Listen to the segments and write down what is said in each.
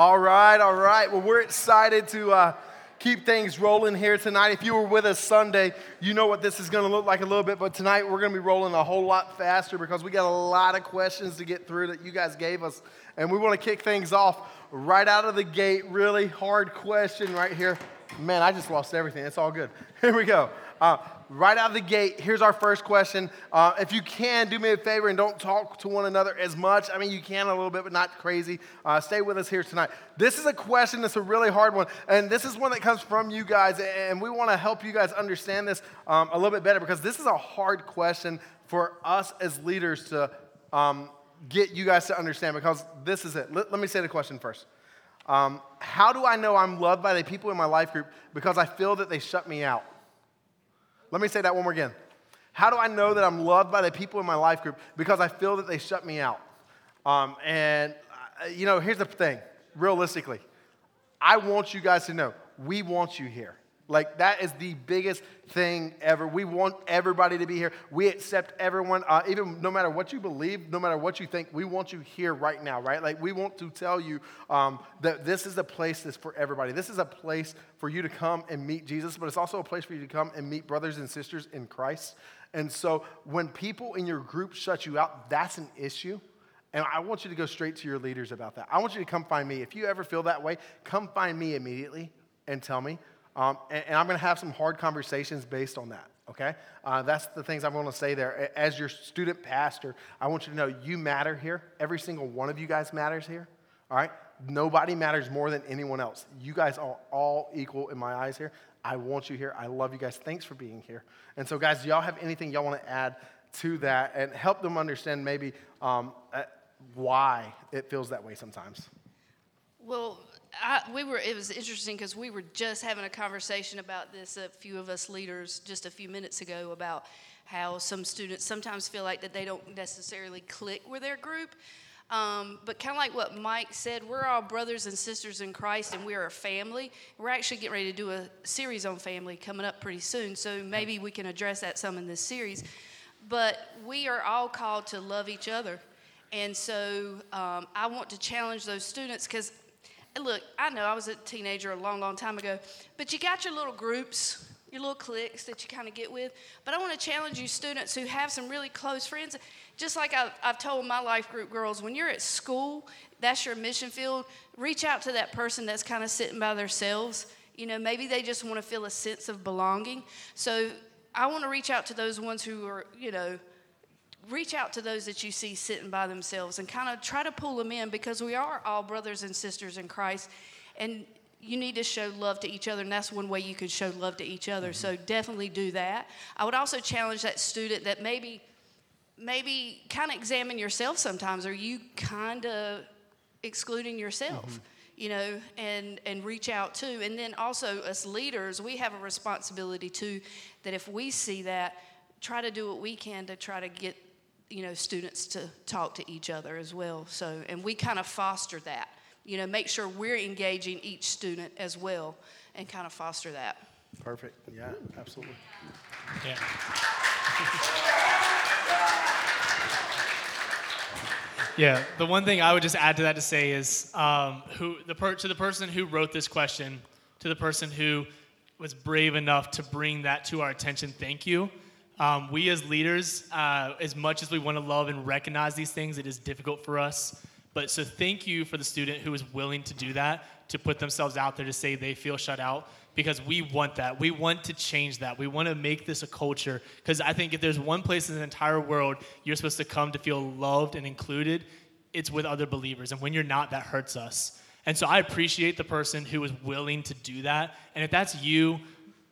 All right, all right. Well, we're excited to uh, keep things rolling here tonight. If you were with us Sunday, you know what this is going to look like a little bit, but tonight we're going to be rolling a whole lot faster because we got a lot of questions to get through that you guys gave us. And we want to kick things off right out of the gate. Really hard question right here. Man, I just lost everything. It's all good. Here we go. Uh, right out of the gate, here's our first question. Uh, if you can, do me a favor and don't talk to one another as much. I mean, you can a little bit, but not crazy. Uh, stay with us here tonight. This is a question that's a really hard one, and this is one that comes from you guys, and we want to help you guys understand this um, a little bit better because this is a hard question for us as leaders to um, get you guys to understand because this is it. Let, let me say the question first. Um, how do I know I'm loved by the people in my life group because I feel that they shut me out? Let me say that one more again. How do I know that I'm loved by the people in my life group? Because I feel that they shut me out. Um, and, uh, you know, here's the thing realistically, I want you guys to know we want you here. Like, that is the biggest thing ever. We want everybody to be here. We accept everyone, uh, even no matter what you believe, no matter what you think, we want you here right now, right? Like, we want to tell you um, that this is a place that's for everybody. This is a place for you to come and meet Jesus, but it's also a place for you to come and meet brothers and sisters in Christ. And so, when people in your group shut you out, that's an issue. And I want you to go straight to your leaders about that. I want you to come find me. If you ever feel that way, come find me immediately and tell me. Um, and, and, I'm going to have some hard conversations based on that, okay? Uh, that's the things I'm going to say there. As your student pastor, I want you to know you matter here. Every single one of you guys matters here, all right? Nobody matters more than anyone else. You guys are all equal in my eyes here. I want you here. I love you guys. Thanks for being here. And so, guys, y'all have anything y'all want to add to that and help them understand maybe um, uh, why it feels that way sometimes? Well, I, we were. It was interesting because we were just having a conversation about this. A few of us leaders just a few minutes ago about how some students sometimes feel like that they don't necessarily click with their group. Um, but kind of like what Mike said, we're all brothers and sisters in Christ, and we're a family. We're actually getting ready to do a series on family coming up pretty soon, so maybe we can address that some in this series. But we are all called to love each other. And so um, I want to challenge those students because look, I know I was a teenager a long, long time ago, but you got your little groups, your little cliques that you kind of get with. But I want to challenge you, students who have some really close friends. Just like I've, I've told my life group girls, when you're at school, that's your mission field. Reach out to that person that's kind of sitting by themselves. You know, maybe they just want to feel a sense of belonging. So I want to reach out to those ones who are, you know, reach out to those that you see sitting by themselves and kind of try to pull them in because we are all brothers and sisters in Christ. And you need to show love to each other, and that's one way you can show love to each other. So definitely do that. I would also challenge that student that maybe, maybe kind of examine yourself sometimes. Are you kind of excluding yourself? Mm-hmm. You know, and and reach out too. And then also as leaders, we have a responsibility too. That if we see that, try to do what we can to try to get you know students to talk to each other as well. So and we kind of foster that you know make sure we're engaging each student as well and kind of foster that. Perfect. Yeah absolutely. Yeah. Yeah the one thing i would just add to that to say is um, who the per, to the person who wrote this question to the person who was brave enough to bring that to our attention thank you um, we as leaders, uh, as much as we want to love and recognize these things, it is difficult for us. But so thank you for the student who is willing to do that, to put themselves out there to say they feel shut out, because we want that. We want to change that. We want to make this a culture. Because I think if there's one place in the entire world you're supposed to come to feel loved and included, it's with other believers. And when you're not, that hurts us. And so I appreciate the person who is willing to do that. And if that's you,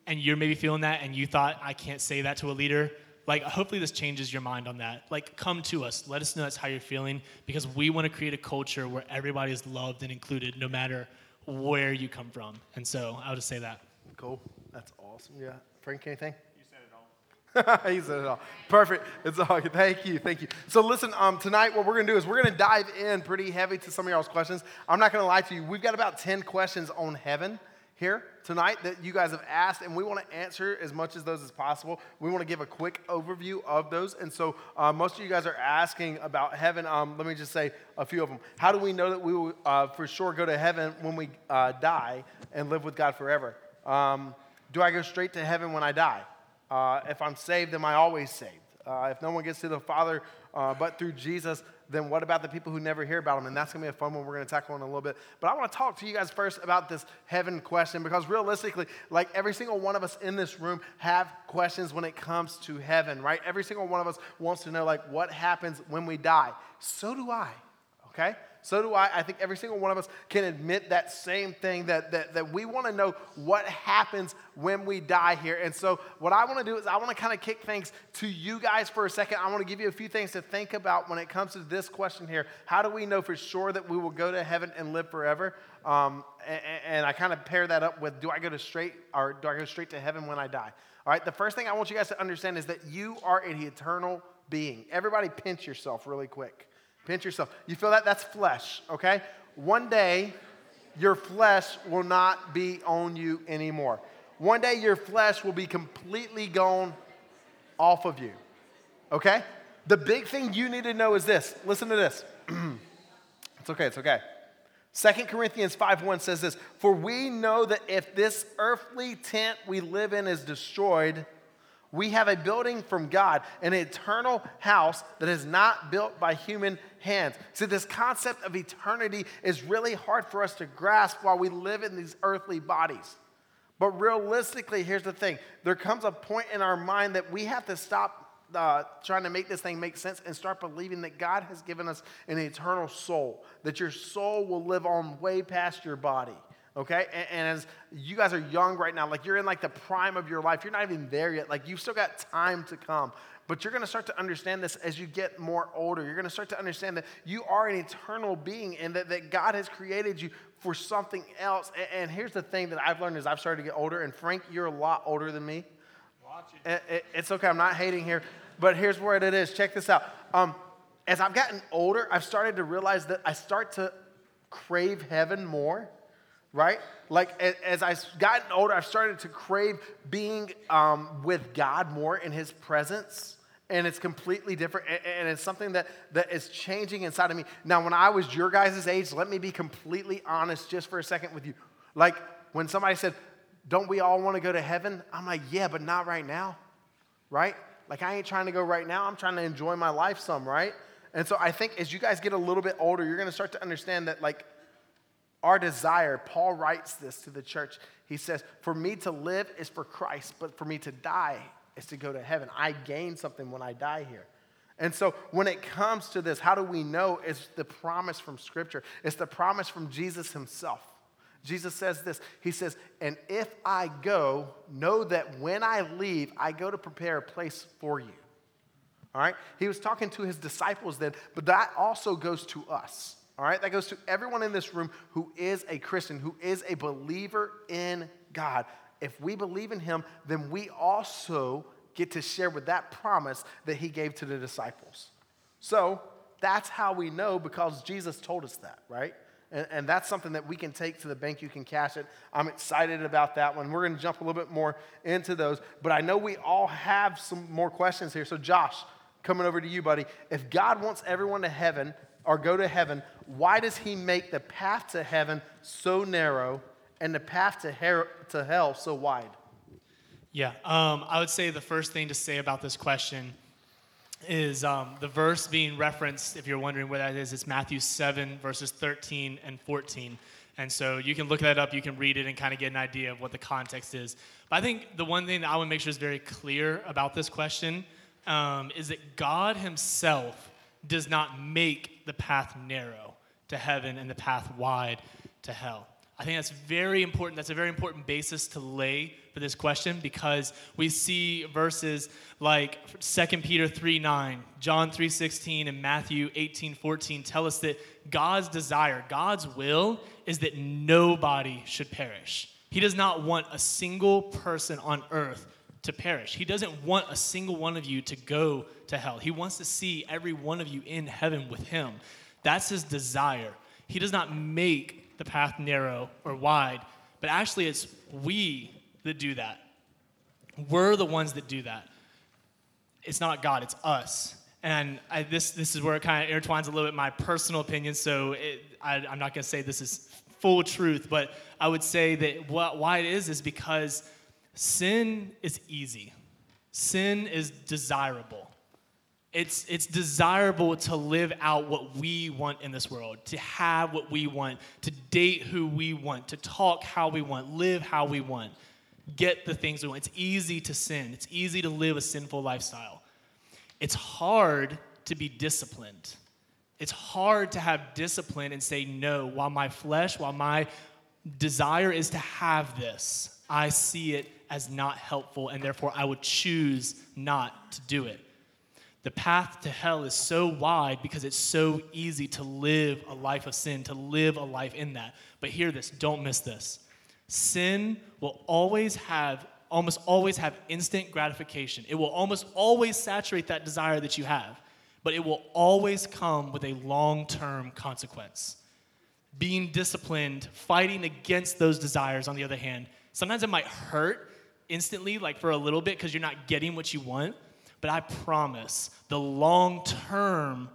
and you're maybe feeling that and you thought, I can't say that to a leader, like hopefully this changes your mind on that. Like come to us. Let us know that's how you're feeling because we want to create a culture where everybody is loved and included no matter where you come from. And so I would just say that. Cool. That's awesome. Yeah. Frank, anything? You said it all. he said it all. Perfect. It's all good. Thank you. Thank you. So listen, um, tonight what we're gonna do is we're gonna dive in pretty heavy to some of y'all's questions. I'm not gonna lie to you. We've got about 10 questions on heaven here tonight that you guys have asked, and we want to answer as much as those as possible. We want to give a quick overview of those. And so, uh, most of you guys are asking about heaven. Um, let me just say a few of them. How do we know that we will uh, for sure go to heaven when we uh, die and live with God forever? Um, do I go straight to heaven when I die? Uh, if I'm saved, am I always saved? Uh, if no one gets to the Father uh, but through Jesus, then what about the people who never hear about them? And that's going to be a fun one we're going to tackle in a little bit. But I want to talk to you guys first about this heaven question because realistically, like every single one of us in this room have questions when it comes to heaven, right? Every single one of us wants to know like what happens when we die. So do I, okay? So do I. I think every single one of us can admit that same thing that, that, that we want to know what happens when we die here. And so, what I want to do is, I want to kind of kick things to you guys for a second. I want to give you a few things to think about when it comes to this question here. How do we know for sure that we will go to heaven and live forever? Um, and, and I kind of pair that up with do I go to straight or do I go straight to heaven when I die? All right, the first thing I want you guys to understand is that you are an eternal being. Everybody pinch yourself really quick. Pinch yourself. You feel that? That's flesh, okay? One day, your flesh will not be on you anymore. One day, your flesh will be completely gone off of you, okay? The big thing you need to know is this. Listen to this. it's okay, it's okay. 2 Corinthians 5:1 says this, "For we know that if this earthly tent we live in is destroyed, we have a building from God, an eternal house that is not built by human hands. See, this concept of eternity is really hard for us to grasp while we live in these earthly bodies. But realistically, here's the thing there comes a point in our mind that we have to stop uh, trying to make this thing make sense and start believing that God has given us an eternal soul, that your soul will live on way past your body okay? And, and, as you guys are young right now, like you're in like the prime of your life, you're not even there yet. Like you've still got time to come. But you're going to start to understand this as you get more older. You're going to start to understand that you are an eternal being and that, that God has created you for something else. And, and here's the thing that I've learned as I've started to get older, and Frank, you're a lot older than me. It. It, it's okay, I'm not hating here, but here's where it is. Check this out. Um, as I've gotten older, I've started to realize that I start to crave heaven more right? Like as I've gotten older, I've started to crave being um, with God more in His presence. And it's completely different. And it's something that, that is changing inside of me. Now, when I was your guys' age, let me be completely honest just for a second with you. Like when somebody said, Don't we all want to go to heaven? I'm like, Yeah, but not right now, right? Like I ain't trying to go right now. I'm trying to enjoy my life some, right? And so I think as you guys get a little bit older, you're going to start to understand that, like, our desire, Paul writes this to the church. He says, For me to live is for Christ, but for me to die is to go to heaven. I gain something when I die here. And so when it comes to this, how do we know? It's the promise from Scripture, it's the promise from Jesus himself. Jesus says this He says, And if I go, know that when I leave, I go to prepare a place for you. All right? He was talking to his disciples then, but that also goes to us. All right, that goes to everyone in this room who is a Christian, who is a believer in God. If we believe in Him, then we also get to share with that promise that He gave to the disciples. So that's how we know because Jesus told us that, right? And, and, that's something that we can take to the bank. You can cash it. I'm excited about that one. We're going to jump a little bit more into those. But I know we all have some more questions here. So, Josh, coming over to you, buddy. If God wants everyone to heaven, or go to heaven, why does he make the path to heaven so narrow and the path to, her- to hell so wide? Yeah, um, I would say the first thing to say about this question is um, the verse being referenced, if you're wondering where that is, it's Matthew 7, verses 13 and 14. And so you can look that up, you can read it, and kind of get an idea of what the context is. But I think the one thing that I want to make sure is very clear about this question um, is that God Himself does not make the path narrow to heaven and the path wide to hell. I think that's very important. That's a very important basis to lay for this question because we see verses like 2 Peter 3 9, John 3 16, and Matthew 18 14 tell us that God's desire, God's will, is that nobody should perish. He does not want a single person on earth to perish. He doesn't want a single one of you to go to hell. He wants to see every one of you in heaven with him. That's his desire. He does not make the path narrow or wide But actually, it's we that do that. We're the ones that do that. It's not God, it's us. And I, this, this is where it kind of intertwines a little bit my personal opinion. So it, I, I'm not going to say this is full truth, but I would say that what, why it is is because sin is easy, sin is desirable. It's, it's desirable to live out what we want in this world, to have what we want, to date who we want, to talk how we want, live how we want, get the things we want. It's easy to sin, it's easy to live a sinful lifestyle. It's hard to be disciplined. It's hard to have discipline and say no while my flesh, while my desire is to have this. I see it as not helpful, and therefore I would choose not to do it. The path to hell is so wide because it's so easy to live a life of sin, to live a life in that. But hear this, don't miss this. Sin will always have, almost always have instant gratification. It will almost always saturate that desire that you have, but it will always come with a long term consequence. Being disciplined, fighting against those desires, on the other hand, sometimes it might hurt instantly, like for a little bit, because you're not getting what you want but I promise the long term,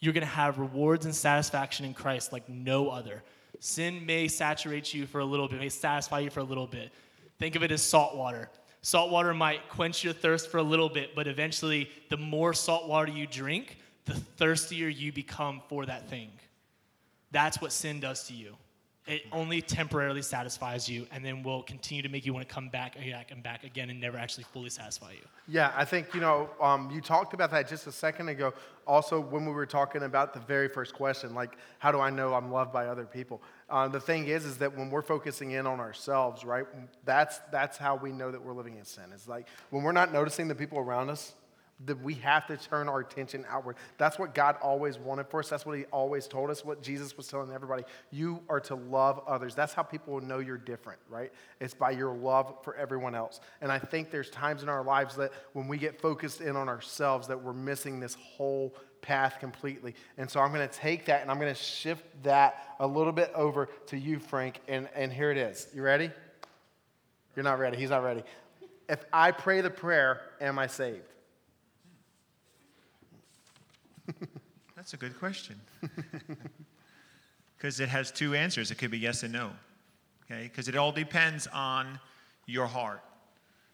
you're going to have rewards and satisfaction in Christ like no other. Sin may saturate you for a little bit, may satisfy you for a little bit. Think of it as salt water. Salt water might quench your thirst for a little bit, but eventually, the more salt water you drink, the thirstier you become for that thing. That's what sin does to you it only temporarily satisfies you and then will continue to make you want to come back and back and back again and never actually fully satisfy you. Yeah, I think, you know, um, you talked about that just a second ago. Also, when we were talking about the very first question, like, how do I know I'm loved by other people? Uh, the thing is, is that when we're focusing in on ourselves, right, that's, that's how we know that we're living in sin. It's like when we're not noticing the people around us, that we have to turn our attention outward. That's what God always wanted for us. That's what He always told us, what Jesus was telling everybody. You are to love others. That's how people will know you're different, right? It's by your love for everyone else. And I think there's times in our lives that when we get focused in on ourselves, that we're missing this whole path completely. And so I'm going to take that and I'm going to shift that a little bit over to you, Frank. And, and here it is. You ready? You're not ready. He's not ready. If I pray the prayer, am I saved? That's a good question. Because it has two answers. It could be yes and no. Okay? Because it all depends on your heart.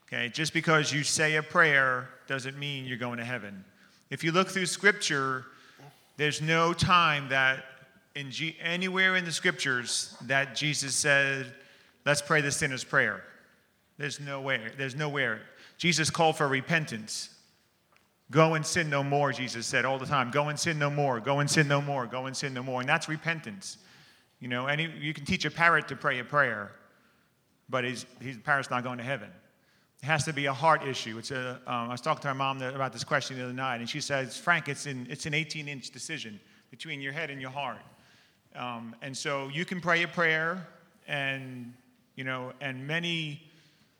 Okay? Just because you say a prayer doesn't mean you're going to heaven. If you look through Scripture, there's no time that in G- anywhere in the Scriptures that Jesus said, "Let's pray the sinner's prayer." There's nowhere. There's nowhere. Jesus called for repentance. Go and sin no more, Jesus said all the time. Go and sin no more. Go and sin no more. Go and sin no more. And that's repentance. You know, any, you can teach a parrot to pray a prayer, but he's, he's, the parrot's not going to heaven. It has to be a heart issue. It's a, um, I was talking to my mom about this question the other night, and she says, Frank, it's, in, it's an 18 inch decision between your head and your heart. Um, and so you can pray a prayer, and, you know, and many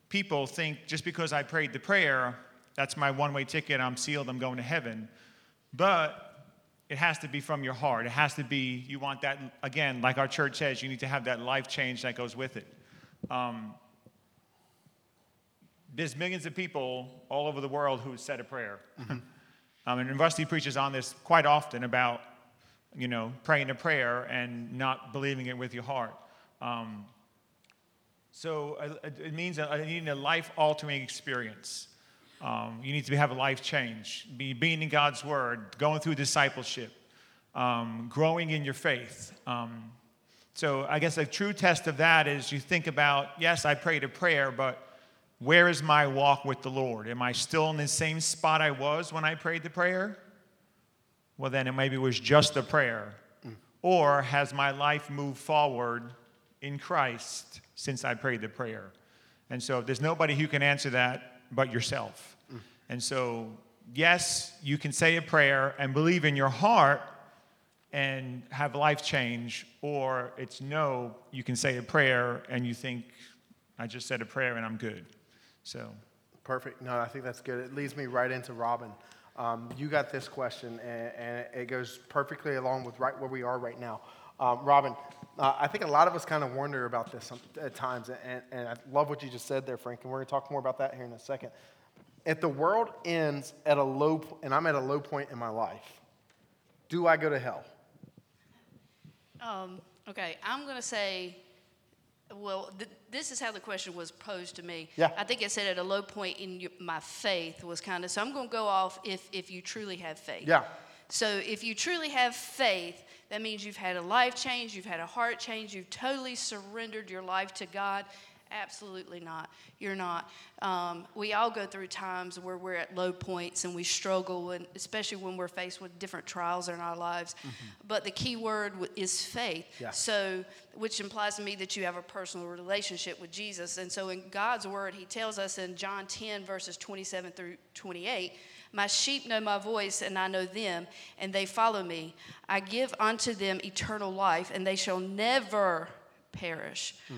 people think just because I prayed the prayer, that's my one way ticket. I'm sealed. I'm going to heaven. But it has to be from your heart. It has to be, you want that, again, like our church says, you need to have that life change that goes with it. Um, there's millions of people all over the world who said a prayer. Mm-hmm. um, and University preaches on this quite often about, you know, praying a prayer and not believing it with your heart. Um, so uh, it means a, needing a life altering experience. Um, you need to have a life change, be being in God's Word, going through discipleship, um, growing in your faith. Um, so I guess a true test of that is you think about, yes, I prayed a prayer, but where is my walk with the Lord? Am I still in the same spot I was when I prayed the prayer? Well, then it maybe was just a prayer. Or has my life moved forward in Christ since I prayed the prayer? And so there's nobody who can answer that but yourself. And so, yes, you can say a prayer and believe in your heart and have life change, or it's no, you can say a prayer and you think, I just said a prayer and I'm good. So. Perfect. No, I think that's good. It leads me right into Robin. Um, you got this question, and, and, it goes perfectly along with right where we are right now. Um, Robin, uh, I think a lot of us kind of wonder about this at times, and, and I love what you just said there, Frank, and we're going to talk more about that here in a second. If the world ends at a low, and I'm at a low point in my life, do I go to hell? Um, okay, I'm going to say, well, th- this is how the question was posed to me. Yeah. I think it said at a low point in your, my faith was kind of, so I'm going to go off if, if you truly have faith. Yeah. So if you truly have faith, that means you've had a life change, you've had a heart change, you've totally surrendered your life to God. Absolutely not. You're not. Um, we all go through times where we're at low points and we struggle, and especially when we're faced with different trials in our lives. Mm-hmm. But the key word is faith. Yeah. So, which implies to me that you have a personal relationship with Jesus. And so, in God's word, He tells us in John 10 verses 27 through 28. My sheep know my voice, and I know them, and they follow me. I give unto them eternal life, and they shall never perish. Hmm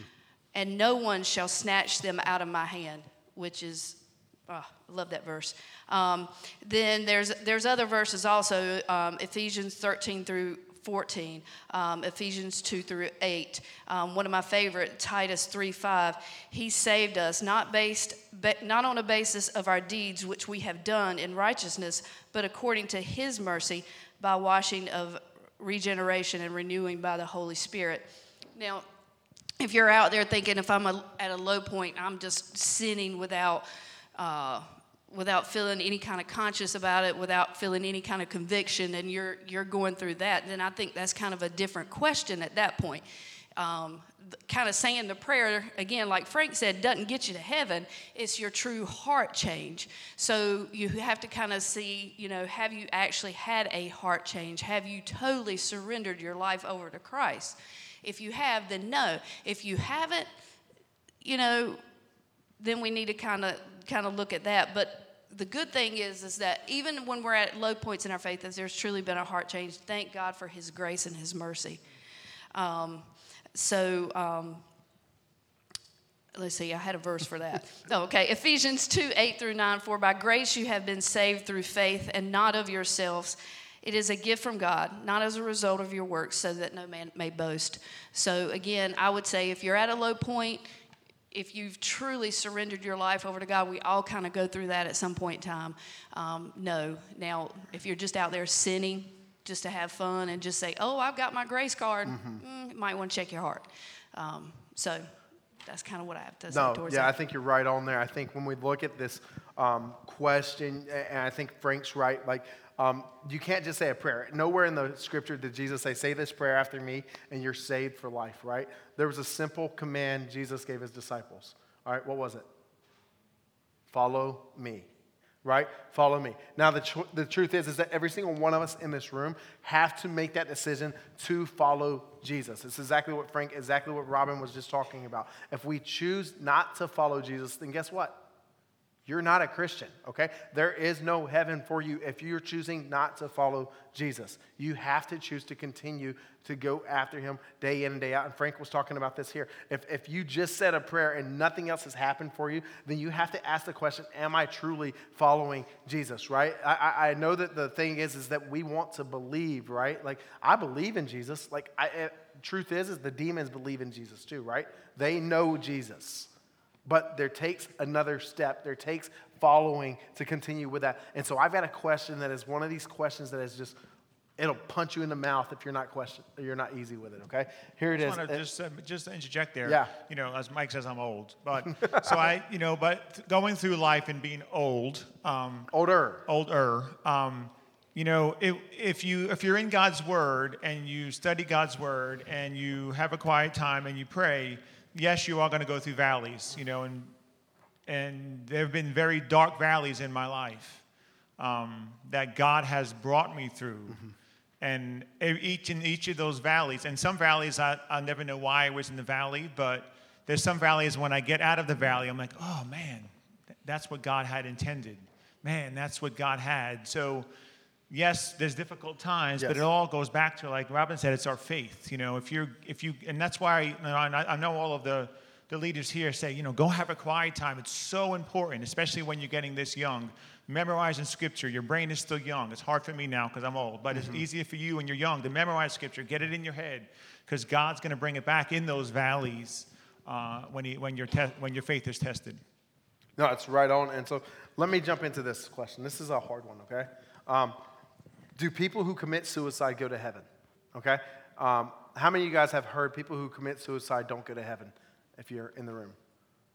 and no one shall snatch them out of my hand, which is, oh, I love that verse. Um, then there's, there's other verses also, um, Ephesians 13 through 14, um, Ephesians 2 through 8. Um, one of my favorite, Titus 3 5. He saved us, not, based, not on a basis of our deeds, which we have done in righteousness, but according to his mercy by washing of regeneration and renewing by the Holy Spirit. Now, if you're out there thinking if I'm a, at a low point, I'm just sinning without, uh, without feeling any kind of conscious about it, without feeling any kind of conviction, and you're, you're going through that, then I think that's kind of a different question at that point. Um, kind of saying the prayer, again, like Frank said, doesn't get you to heaven. It's your true heart change. So you have to kind of see, you know, have you actually had a heart change? Have you totally surrendered your life over to Christ? If you have, then no. If you haven't, you know, then we need to kind of kind of look at that. But the good thing is is that even when we're at low points in our faith, there's truly been a heart change, thank God for His grace and His mercy. Um, so. Um, let's see, I had a verse for that. oh, okay. Ephesians 2 8 through 9. For by grace you have been saved through faith, and not of yourselves. It is a gift from God, not as a result of your works, so that no man may boast. So, again, I would say if you're at a low point, if you've truly surrendered your life over to God, we all kind of go through that at some point in time. Um, no. Now, if you're just out there sinning just to have fun and just say, oh, I've got my grace card, mm-hmm. mm, you might want to check your heart. Um, so, that's kind of what I have to say no, towards yeah, that. I think you're right on there. I think when we look at this um, question, and I think Frank's right, like um, you can't just say a prayer. Nowhere in the scripture did Jesus say, Say this prayer after me, and you're saved for life, right? There was a simple command Jesus gave his disciples. All right, what was it? Follow me, right? Follow me. Now, the, tr- the truth is, is that every single one of us in this room have to make that decision to follow Jesus. It's exactly what Frank, exactly what Robin was just talking about. If we choose not to follow Jesus, then guess what? You're not a Christian, okay? There is no heaven for you if you're choosing not to follow Jesus. You have to choose to continue to go after him day in and day out. And Frank was talking about this here. If, if you just said a prayer and nothing else has happened for you, then you have to ask the question Am I truly following Jesus, right? I, I know that the thing is, is that we want to believe, right? Like, I believe in Jesus. Like, I, it, truth is, is the demons believe in Jesus too, right? They know Jesus. But there takes another step. There takes following to continue with that. And so I've got a question that is one of these questions that is just it'll punch you in the mouth if you're not question you're not easy with it okay? Here it I is. just uh, just interject there. Yeah. You know as mike says i'm old but so i you know but going through life and being old um, older. older um, you know if, if you if you're in god's word and you study god's word and you have a quiet time and you pray yes, you are going to go through valleys, you know, and, and there have been very dark valleys in my life um, that God has brought me through. Mm-hmm. And each in each of those valleys, and some valleys I, I'll never know why I was in the valley, but there's some valleys when I get out of the valley, I'm like, oh man, that's what God had intended. Man, that's what God had. So yes, there's difficult times, yes. but it all goes back to, like Robin said, it's our faith. You know, if you're, if you, and that's why you know, I, I know all of the, the leaders here say, you know, go have a quiet time. It's so important, especially when you're getting this young. memorizing scripture. Your brain is still young. It's hard for me now because I'm old, but it's easier for you when you're young to memorize scripture. Get it in your head because God's going to bring it back in those valleys uh, when, he, when, your te- when your faith is tested. No, it's right on. And so let me jump into this question. This is a hard one, okay? Um, do people who commit suicide go to heaven? Okay? Um, how many of you guys have heard people who commit suicide don't go to heaven if you're in the room?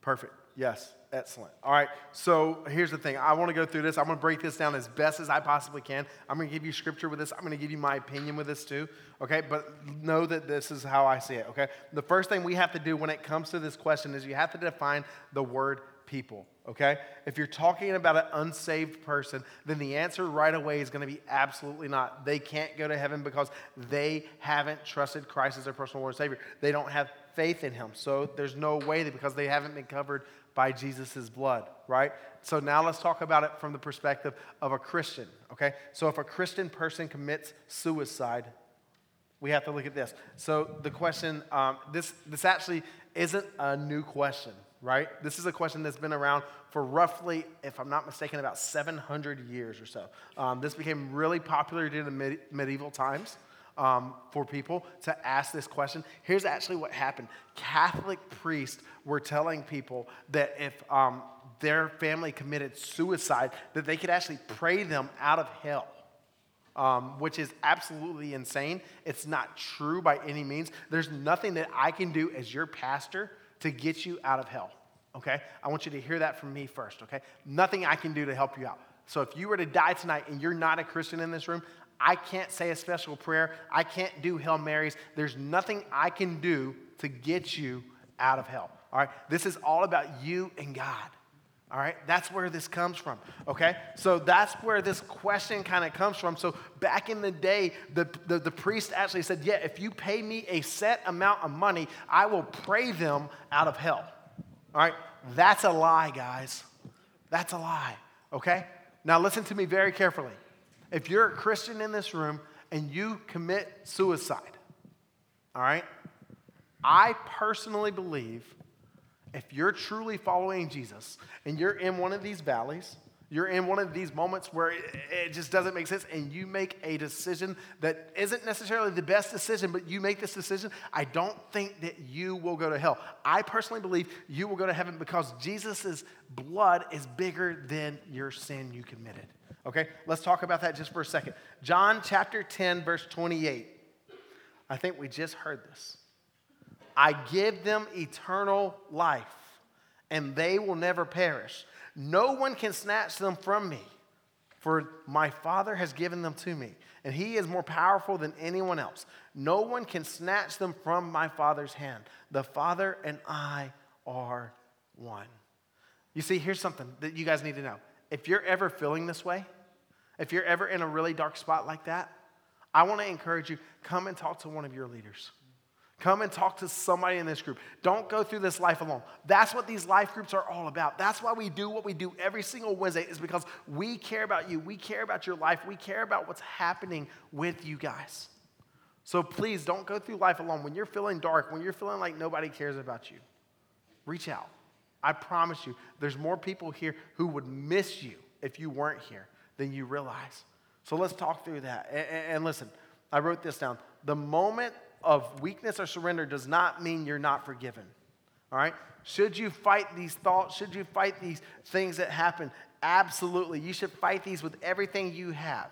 Perfect. Yes. Excellent. All right. So here's the thing. I want to go through this. I'm going to break this down as best as I possibly can. I'm going to give you scripture with this. I'm going to give you my opinion with this too. Okay. But know that this is how I see it. Okay. The first thing we have to do when it comes to this question is you have to define the word people, okay? If you're talking about an unsaved person, then the answer right away is going to be absolutely not. They can't go to heaven because they haven't trusted Christ as their personal Lord and Savior. They don't have faith in Him. So there's no way that because they haven't been covered by Jesus' blood, right? So now let's talk about it from the perspective of a Christian, okay? So if a Christian person commits suicide, we have to look at this. So the question, um, this, this actually isn't a new question, right? This is a question that's been around for roughly, if I'm not mistaken, about 700 years or so. Um, this became really popular during the med- medieval times. Um, for people to ask this question. Here's actually what happened Catholic priests were telling people that if um, their family committed suicide, that they could actually pray them out of hell. Um, which is absolutely insane. It's not true by any means. There's nothing that I can do as your pastor to get you out of hell okay? I want you to hear that from me first, okay? Nothing I can do to help you out. So if you were to die tonight and you're not a Christian in this room, I can't say a special prayer. I can't do Hail Marys. There's nothing I can do to get you out of hell. All right? This is all about you and God. All right? That's where this comes from. Okay? So that's where this question kind of comes from. So back in the day, the, the, the, priest actually said, Yeah, if you pay me a set amount of money, I will pray them out of hell. All right? That's a lie, guys. That's a lie, okay? Now, listen to me very carefully. If you're a Christian in this room and you commit suicide, all right? I personally believe if you're truly following Jesus and you're in one of these valleys, you're in one of these moments where it, just doesn't make sense and you make a decision that isn't necessarily the best decision, but you make this decision, I don't think that you will go to hell. I personally believe you will go to heaven because Jesus' blood is bigger than your sin you committed. Okay, let's talk about that just for a second. John chapter 10, verse 28. I think we just heard this. I give them eternal life, and they will never perish no one can snatch them from me, for my Father has given them to me, and He is more powerful than anyone else. No one can snatch them from my Father's hand. The Father and I are one. You see, here's something that you guys need to know. If you're ever feeling this way, if you're ever in a really dark spot like that, I want to encourage you come and talk to one of your leaders. Come and talk to somebody in this group. Don't go through this life alone. That's what these life groups are all about. That's why we do what we do every single Wednesday, is because we care about you. We care about your life. We care about what's happening with you guys. So please don't go through life alone. When you're feeling dark, when you're feeling like nobody cares about you, reach out. I promise you, there's more people here who would miss you if you weren't here than you realize. So let's talk through that. And, and listen, I wrote this down. The moment of weakness or surrender does not mean you're not forgiven. All right? Should you fight these thoughts? Should you fight these things that happen? Absolutely. You should fight these with everything you have.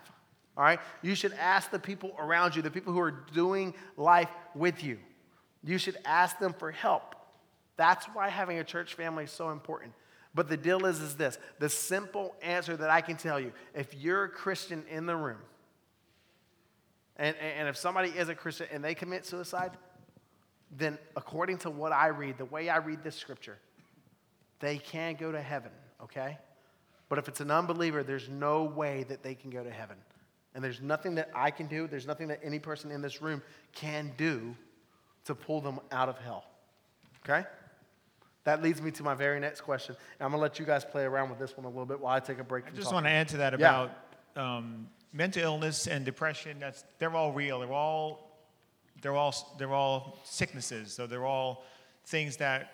All right? You should ask the people around you, the people who are doing life with you. You should ask them for help. That's why having a church family is so important. But the deal is, is this the simple answer that I can tell you if you're a Christian in the room, and, and if somebody is a Christian and they commit suicide, then according to what I read, the way I read this scripture, they can go to heaven, okay? But if it's an unbeliever, there's no way that they can go to heaven. And there's nothing that I can do, there's nothing that any person in this room can do to pull them out of hell. Okay? That leads me to my very next question. And I'm going to let you guys play around with this one a little bit while I take a break. I just want to add to that about yeah. um, mental illness and depression, that's, they're all real. They're all, they're, all, they're all sicknesses. So they're all things that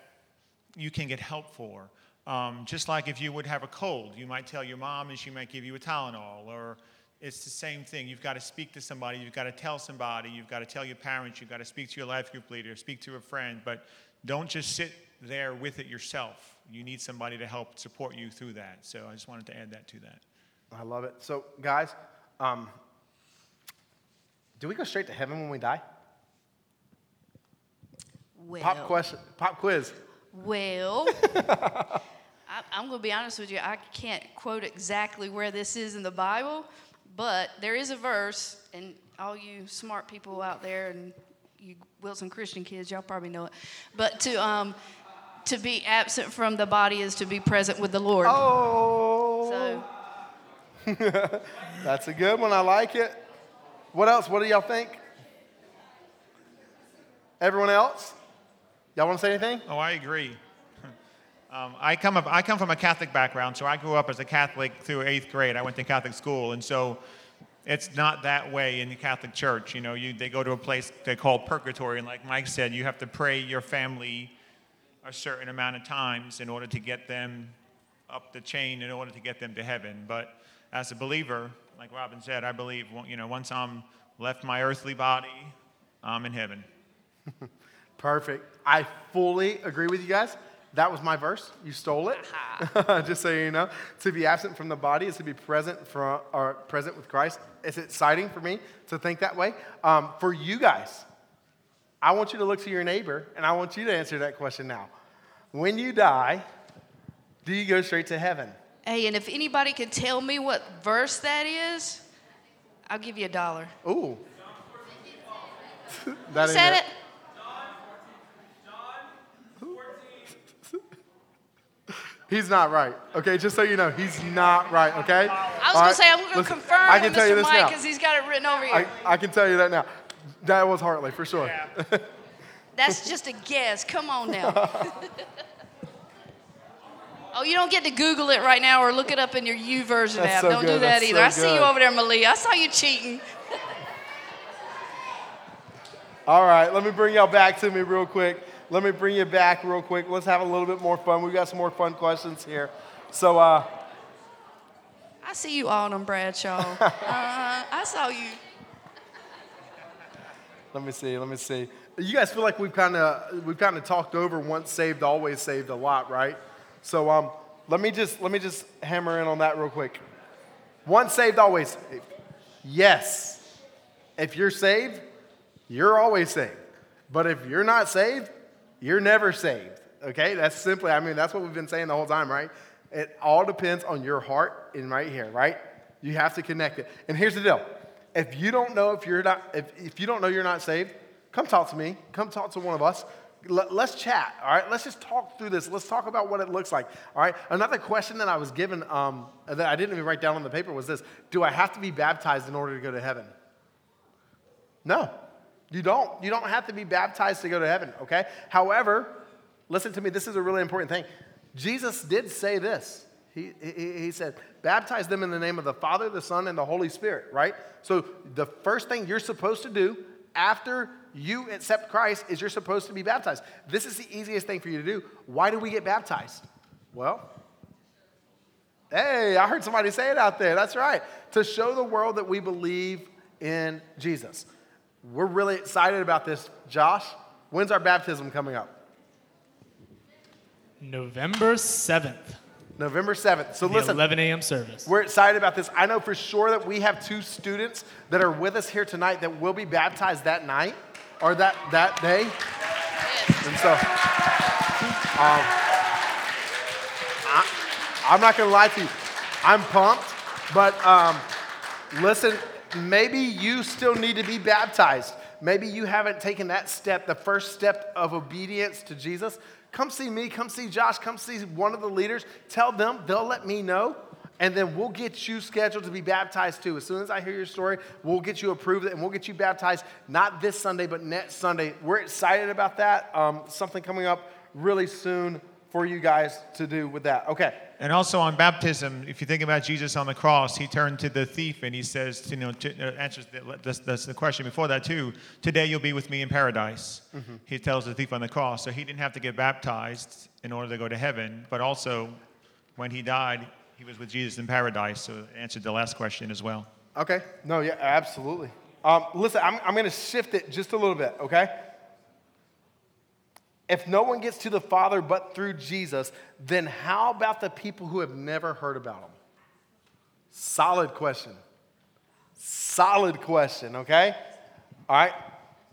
you can get help for. Um, just like if you would have a cold, you might tell your mom and she might give you a Tylenol. Or it's the same thing. You've got to speak to somebody, you've got to tell somebody, you've got to tell your parents, you've got to speak to your life group leader, speak to a friend. But don't just sit there with it yourself. You need somebody to help support you through that. So I just wanted to add that to that. I love it. So, guys, um, do we go straight to heaven when we die? Well, Pop question, pop quiz. Well, I, I'm going to be honest with you. I can't quote exactly where this is in the Bible, but there is a verse, and all you smart people out there and you Wilson Christian kids, y'all probably know it. But to um, to be absent from the body is to be present with the Lord. Oh, So that's a good one. I like it. What else? What do y'all think? Everyone else? Y'all want to say anything? Oh, I agree. Um, I, come up, I come from a Catholic background, so I grew up as a Catholic through eighth grade. I went to Catholic school, and so it's not that way in the Catholic Church. You know, you, they go to a place they call purgatory, and like Mike said, you have to pray your family a certain amount of times in order to get them up the chain, in order to get them to heaven. But as a believer, like Robin said, I believe, you know, once I'm left my earthly body, I'm in heaven. Perfect. I fully agree with you guys. That was my verse. You stole it. Just so you know, to be absent from the body is to be present from or present with Christ. It's exciting for me to think that way. Um, for you guys, I want you to look to your neighbor and I want you to answer that question now. When you die, do you go straight to heaven? Hey, and if anybody can tell me what verse that is, I'll give you a dollar. Ooh. Who that ain't said it? He's not right. Okay, just so you know, he's not right. Okay. I was going to say, I'm going to confirm I can with tell you this Mike because he's got it written over here. I, I can tell you that now. That was Hartley for sure. That's just a guess. Come on now. oh, you don't get to Google it right now or look it up in your YouVersion app. so don't do that That's either. so I see you over there, Malia. I saw you cheating. All right, let me bring y'all back to me real quick. Let me bring you back real quick. Let's have a little bit more fun. We got some more fun questions here. So, uh, I see you, Autumn Bradshaw. uh, I saw you. let me see. Let me see. You guys feel like we've kind of we've kind of talked over once saved, always saved a lot, right? So, um, let me just let me just hammer in on that real quick. Once saved, always saved. Yes. If you're saved, you're always saved. But if you're not saved, you're never saved. Okay? That's simply, I mean, that's what we've been saying the whole time, right? It all depends on your heart and right here, right? You have to connect it. And here's the deal. If you don't know if you're not, if, if you don't know you're not saved, come talk to me. Come talk to one of us. Let, us chat, all right? Let's just talk through this. Let's talk about what it looks like, all right? Another question that I was given um, that I didn't even write down on the paper was this Do I have to be baptized in order to go to heaven? No, you don't. You don't have to be baptized to go to heaven, okay? However, listen to me, this is a really important thing. Jesus did say this. He, he, he said, baptize them in the name of the Father, the Son, and the Holy Spirit, right? So the first thing you're supposed to do after you accept Christ is you're supposed to be baptized. This is the easiest thing for you to do. Why do we get baptized? Well, Hey, I heard somebody say it out there. That's right. To show the world that we believe in Jesus. We're really excited about this. Josh, when's our baptism coming up? November 7th, November 7th. So the listen, 11 a.m. service. we're excited about this. I know for sure that we have two students that are with us here tonight that will be baptized that night or that, that day. And so, um, I, I'm not going to lie to you. I'm pumped, but um, listen, maybe you still need to be baptized. Maybe you haven't taken that step, the first step of obedience to Jesus. Come see me, come see Josh, come see one of the leaders. Tell them, they'll let me know, and then we'll get you scheduled to be baptized too. As soon as I hear your story, we'll get you approved and we'll get you baptized, not this Sunday, but next Sunday. We're excited about that. Um, something coming up really soon for you guys to do with that. Okay. And also on baptism, if you think about Jesus on the cross, he turned to the thief and he says, you know, to, uh, answers the, that's, that's the question before that too. Today you'll be with me in paradise. Mm-hmm. He tells the thief on the cross. So he didn't have to get baptized in order to go to heaven, but also when he died, he was with Jesus in paradise. So it answered the last question as well. Okay. No, yeah, absolutely. Um, listen, I'm, I'm going to shift it just a little bit, okay? If no one gets to the Father but through Jesus, then how about the people who have never heard about him? Solid question. Solid question, okay? All right.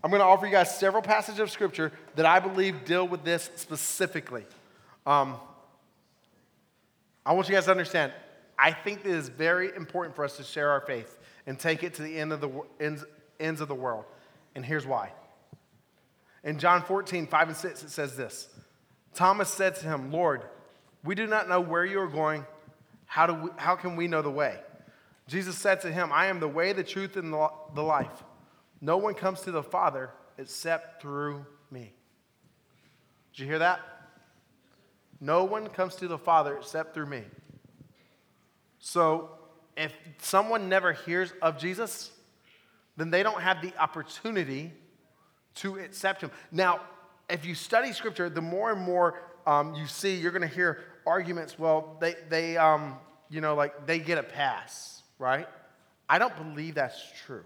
I'm going to offer you guys several passages of scripture that I believe deal with this specifically. Um, I want you guys to understand, I think it is very important for us to share our faith and take it to the end of the ends, ends of the world. And here's why. In John 14, 5 and 6, it says this Thomas said to him, Lord, we do not know where you are going. How, do we, how can we know the way? Jesus said to him, I am the way, the truth, and the, the life. No one comes to the Father except through me. Did you hear that? No one comes to the Father except through me. So, if someone never hears of Jesus, then they don't have the opportunity to accept him. Now, if you study scripture, the more and more um, you see, you're going to hear arguments. Well, they, they um, you know, like they get a pass, right? I don't believe that's true.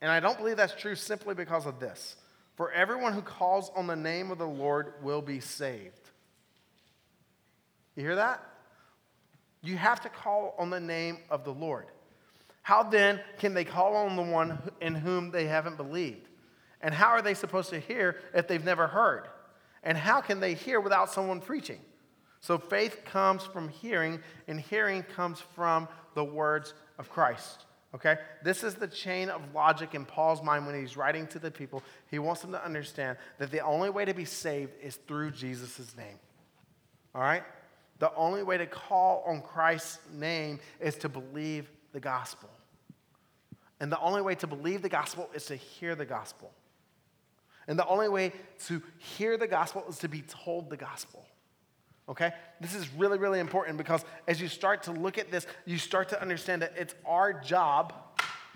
And I don't believe that's true simply because of this. For everyone who calls on the name of the Lord will be saved. You hear that? You have to call on the name of the Lord. How then can they call on the one in whom they haven't believed? And how are they supposed to hear if they've never heard? And how can they hear without someone preaching? So faith comes from hearing, and hearing comes from the words of Christ. Okay? This is the chain of logic in Paul's mind when he's writing to the people. He wants them to understand that the only way to be saved is through Jesus' name. All right? The only way to call on Christ's name is to believe the gospel. And the only way to believe the gospel is to hear the gospel. And the only way to hear the gospel is to be told the gospel. Okay? This is really, really important because as you start to look at this, you start to understand that it's our job,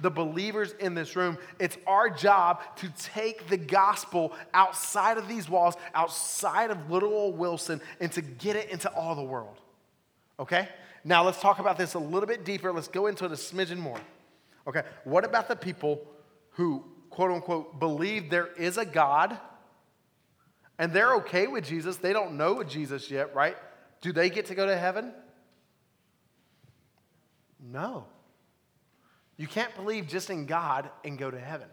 the believers in this room, it's our job to take the gospel outside of these walls, outside of little old Wilson, and to get it into all the world. Okay? Now let's talk about this a little bit deeper. Let's go into it a smidgen more. Okay, what about the people who, quote unquote, believe there is a God and they're okay with Jesus? They don't know Jesus yet, right? Do they get to go to heaven? No. You can't believe just in God and go to heaven.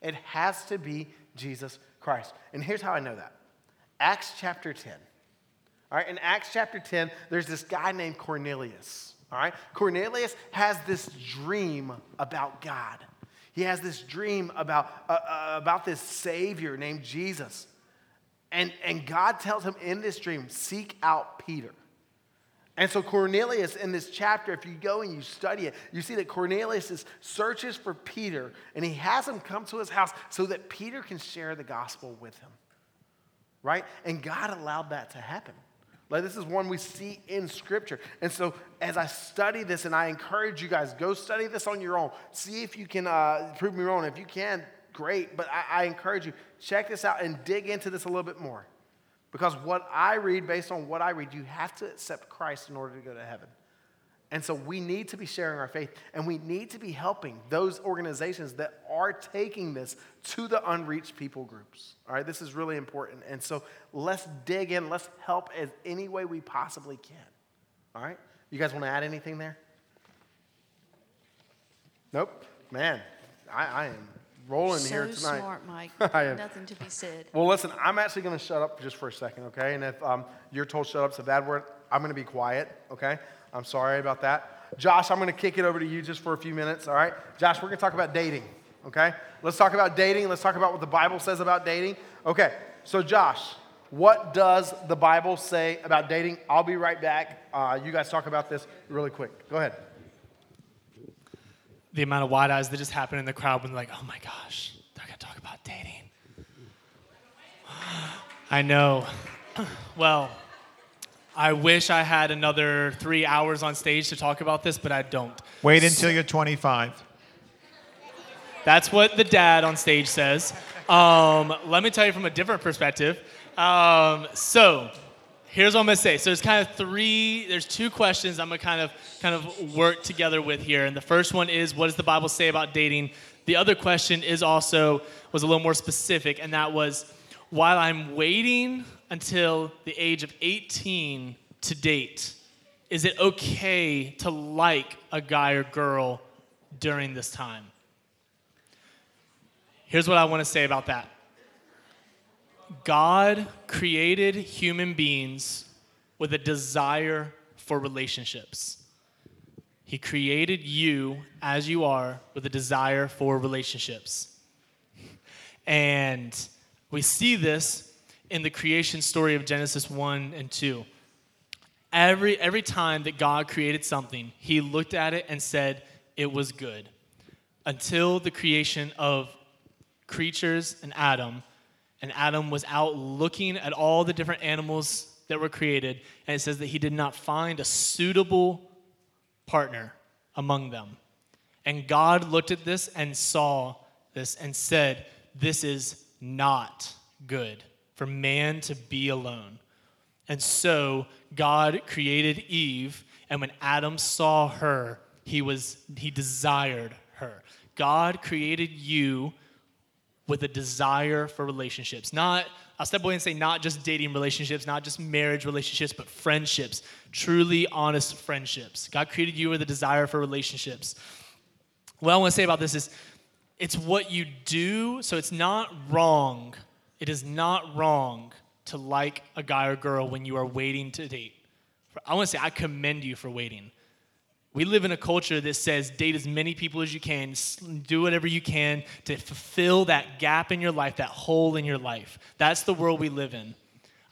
It has to be Jesus Christ. And here's how I know that Acts chapter 10. All right, in Acts chapter 10, there's this guy named Cornelius. All right, Cornelius has this dream about God. He has this dream about, uh, uh, about this Savior named Jesus. And, and God tells him in this dream, seek out Peter. And so Cornelius in this chapter, if you go and you study it, you see that Cornelius is, searches for Peter and he has him come to his house so that Peter can share the gospel with him. Right? And God allowed that to happen. Like this is one we see in Scripture. And so as I study this, and I encourage you guys, go study this on your own. See if you can uh, prove me wrong. If you can, great. But I, I encourage you, check this out and dig into this a little bit more. Because what I read, based on what I read, you have to accept Christ in order to go to heaven. And so we need to be sharing our faith and we need to be helping those organizations that are taking this to the unreached people groups. All right, this is really important. And so let's dig in, let's help as any way we possibly can. All right, you guys want to add anything there? Nope. Man, I, I am rolling so here tonight. smart, Mike. I am. Nothing to be said. Well, listen, I'm actually going to shut up just for a second, okay? And if um, you're told shut up's a bad word, I'm going to be quiet, okay? I'm sorry about that. Josh, I'm going to kick it over to you just for a few minutes, all right? Josh, we're going to talk about dating, okay? Let's talk about dating. Let's talk about what the Bible says about dating. Okay, so Josh, what does the Bible say about dating? I'll be right back. Uh, you guys talk about this really quick. Go ahead. The amount of wide eyes that just happened in the crowd when they're like, oh my gosh, they're going to talk about dating. I know. Well, I wish I had another three hours on stage to talk about this, but I don't. Wait until you're 25. That's what the dad on stage says. Um, let me tell you from a different perspective. Um, so, here's what I'm gonna say. So there's kind of three. There's two questions I'm gonna kind of kind of work together with here. And the first one is, what does the Bible say about dating? The other question is also was a little more specific, and that was, while I'm waiting until the age of 18 to date, is it okay to like a guy or girl during this time? Here's what I want to say about that God created human beings with a desire for relationships. He created you as you are with a desire for relationships. And we see this in the creation story of Genesis 1 and 2. Every, every time that God created something, he looked at it and said, It was good. Until the creation of creatures and Adam, and Adam was out looking at all the different animals that were created, and it says that he did not find a suitable partner among them. And God looked at this and saw this and said, This is not good for man to be alone. And so God created Eve, and when Adam saw her, he was he desired her. God created you with a desire for relationships. Not, I'll step away and say, not just dating relationships, not just marriage relationships, but friendships, truly honest friendships. God created you with a desire for relationships. What I want to say about this is it's what you do, so it's not wrong. It is not wrong to like a guy or girl when you are waiting to date. I want to say, I commend you for waiting. We live in a culture that says date as many people as you can, do whatever you can to fulfill that gap in your life, that hole in your life. That's the world we live in.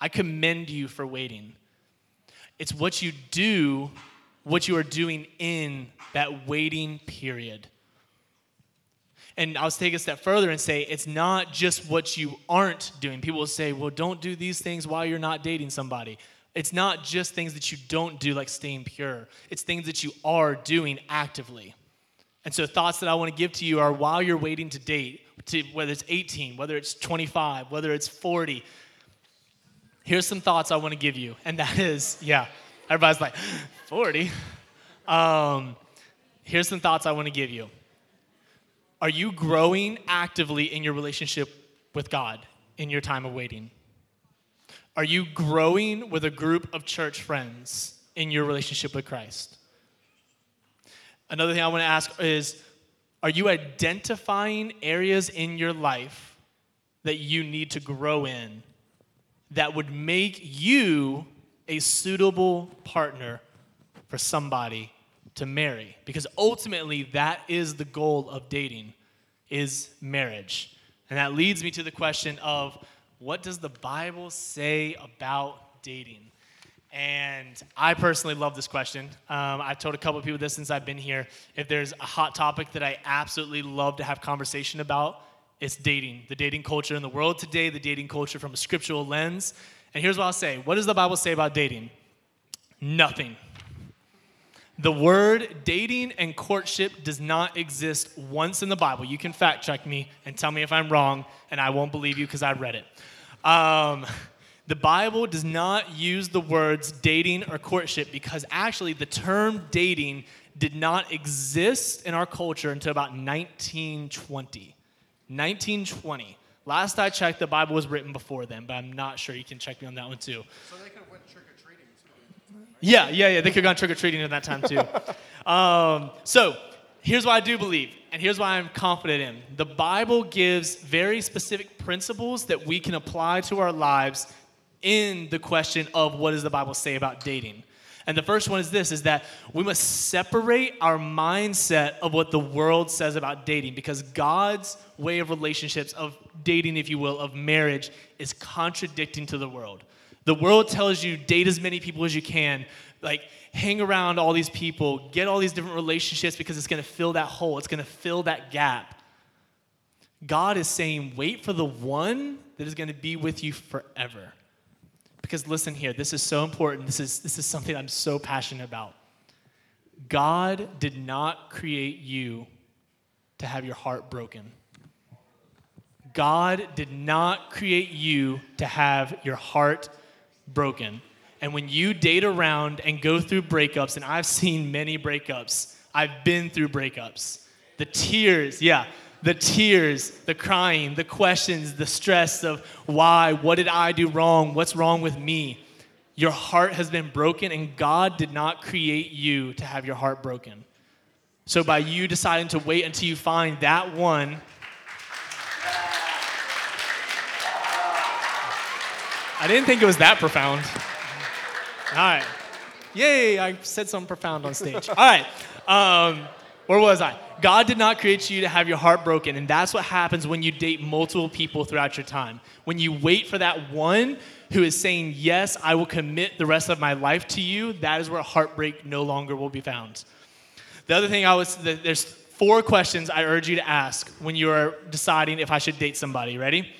I commend you for waiting. It's what you do, what you are doing in that waiting period. And I'll take a step further and say it's not just what you aren't doing. People will say, well, don't do these things while you're not dating somebody. It's not just things that you don't do, like staying pure, it's things that you are doing actively. And so, thoughts that I want to give to you are while you're waiting to date, to, whether it's 18, whether it's 25, whether it's 40, here's some thoughts I want to give you. And that is, yeah, everybody's like, 40? Um, here's some thoughts I want to give you. Are you growing actively in your relationship with God in your time of waiting? Are you growing with a group of church friends in your relationship with Christ? Another thing I want to ask is Are you identifying areas in your life that you need to grow in that would make you a suitable partner for somebody to marry? Because ultimately, that is the goal of dating is marriage. And that leads me to the question of what does the Bible say about dating? And I personally love this question. Um, I've told a couple people this since I've been here. If there's a hot topic that I absolutely love to have conversation about, it's dating. The dating culture in the world today, the dating culture from a scriptural lens. And here's what I'll say What does the Bible say about dating? Nothing. The word dating and courtship does not exist once in the Bible. You can fact check me and tell me if I'm wrong, and I won't believe you because I read it. Um, the Bible does not use the words dating or courtship because actually the term dating did not exist in our culture until about 1920. 1920. Last I checked, the Bible was written before then, but I'm not sure. You can check me on that one too. So they could have went trick or treating too. Yeah, yeah, yeah. They could have gone trick or treating at that time too. um, so here's what I do believe, and here's why I'm confident in. The Bible gives very specific principles that we can apply to our lives in the question of what does the Bible say about dating. And the first one is this is that we must separate our mindset of what the world says about dating because God's way of relationships of dating if you will of marriage is contradicting to the world. The world tells you date as many people as you can, like hang around all these people, get all these different relationships because it's going to fill that hole, it's going to fill that gap. God is saying wait for the one that is going to be with you forever Because listen here, this is so important. This is, this is something I'm so passionate about. God did not create you to have your heart broken. God did not create you to have your heart broken. And when you date around and go through breakups, and I've seen many breakups, I've been through breakups. The tears, yeah, the tears, the crying, the questions, the stress of why, what did I do wrong, what's wrong with me. Your heart has been broken, and God did not create you to have your heart broken. So, by you deciding to wait until you find that one, I didn't think it was that profound. All right. Yay, I said something profound on stage. All right. Um, where was I? God did not create you to have your heart broken, and that's what happens when you date multiple people throughout your time. When you wait for that one who is saying, Yes, I will commit the rest of my life to you, that is where heartbreak no longer will be found. The other thing I was, there's four questions I urge you to ask when you are deciding if I should date somebody. Ready?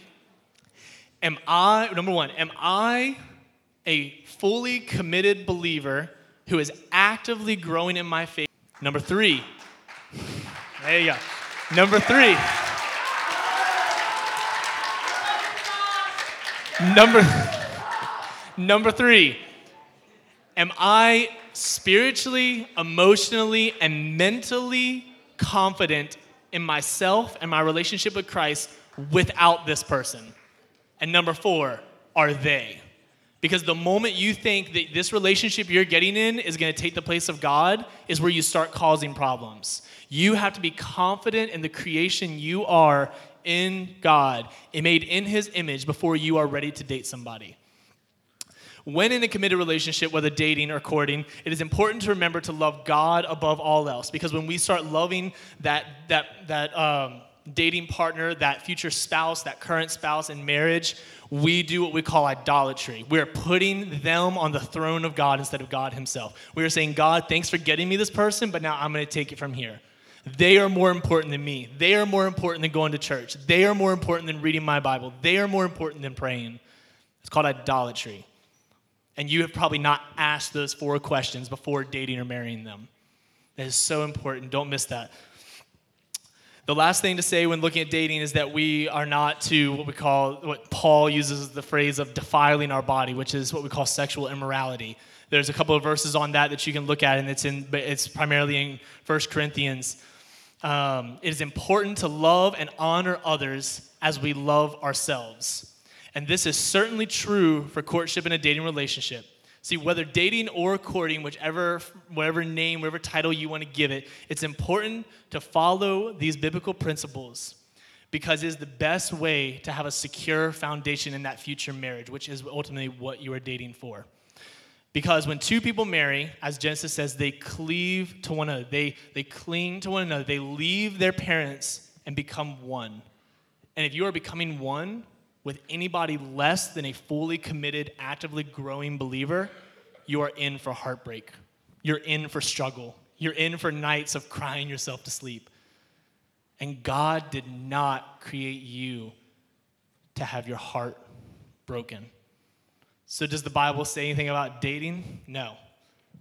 Am I, number one, am I a fully committed believer who is actively growing in my faith? Number three, there you go. Number three. Number, number three. Am I spiritually, emotionally, and mentally confident in myself and my relationship with Christ without this person? And number four, are they? Because the moment you think that this relationship you're getting in is going to take the place of God, is where you start causing problems. You have to be confident in the creation you are in God and made in His image before you are ready to date somebody. When in a committed relationship, whether dating or courting, it is important to remember to love God above all else. Because when we start loving that, that, that um, dating partner, that future spouse, that current spouse in marriage, we do what we call idolatry. We're putting them on the throne of God instead of God Himself. We are saying, God, thanks for getting me this person, but now I'm going to take it from here. They are more important than me. They are more important than going to church. They are more important than reading my Bible. They are more important than praying. It's called idolatry. And you have probably not asked those four questions before dating or marrying them. That is so important. Don't miss that. The last thing to say when looking at dating is that we are not to what we call, what Paul uses the phrase of defiling our body, which is what we call sexual immorality. There's a couple of verses on that that you can look at, and it's in, it's primarily in 1 Corinthians. Um, it is important to love and honor others as we love ourselves. And this is certainly true for courtship and a dating relationship. See, whether dating or courting, whichever, whatever name, whatever title you want to give it, it's important to follow these biblical principles because it is the best way to have a secure foundation in that future marriage, which is ultimately what you are dating for. Because when two people marry, as Genesis says, they cleave to one another, they, they cling to one another, they leave their parents and become one. And if you are becoming one with anybody less than a fully committed, actively growing believer, you are in for heartbreak. You're in for struggle. You're in for nights of crying yourself to sleep. And God did not create you to have your heart broken. So, does the Bible say anything about dating? No.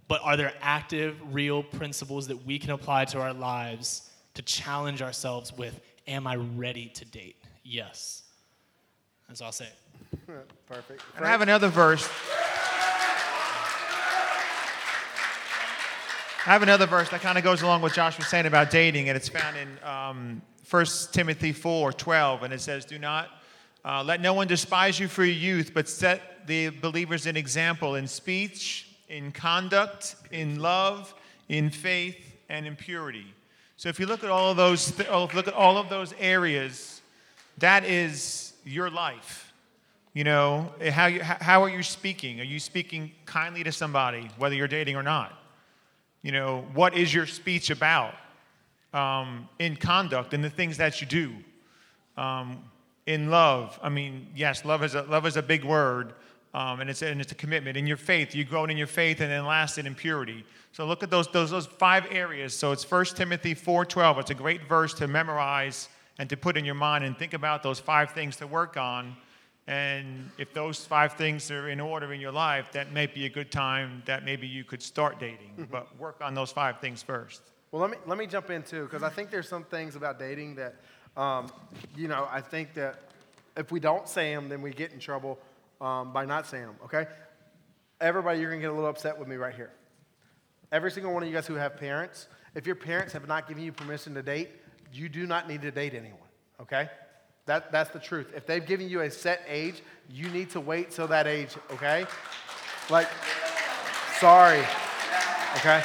But are there active, real principles that we can apply to our lives to challenge ourselves with? Am I ready to date? Yes. That's all I'll say. Perfect. And I have another verse. I have another verse that kind of goes along with Josh was saying about dating, and it's found in um, 1 Timothy 4 12, and it says, Do not uh, let no one despise you for your youth, but set the believers an example in speech, in conduct, in love, in faith, and in purity. So if you look at all of those, th- look at all of those areas, that is your life. You know, how, you, how are you speaking? Are you speaking kindly to somebody, whether you're dating or not? You know, what is your speech about um, in conduct and the things that you do? Um, in love, I mean, yes, love is a, love is a big word, um, and, it's, and it's a commitment. In your faith, you grow in your faith, and then last in purity. So look at those, those, those five areas. So it's 1 Timothy 4.12. It's a great verse to memorize and to put in your mind and think about those five things to work on And if those five things are in order in your life, that may be a good time that maybe you could start dating. but work on those five things first. Well, let me, let me jump in too, because I think there's some things about dating that, um, you know, I think that if we don't say them, then we get in trouble um, by not saying them, okay? Everybody, you're going to get a little upset with me right here. Every single one of you guys who have parents, if your parents have not given you permission to date, you do not need to date anyone, okay? That, that's the truth. If they've given you a set age, you need to wait till that age, okay? Like, sorry, okay?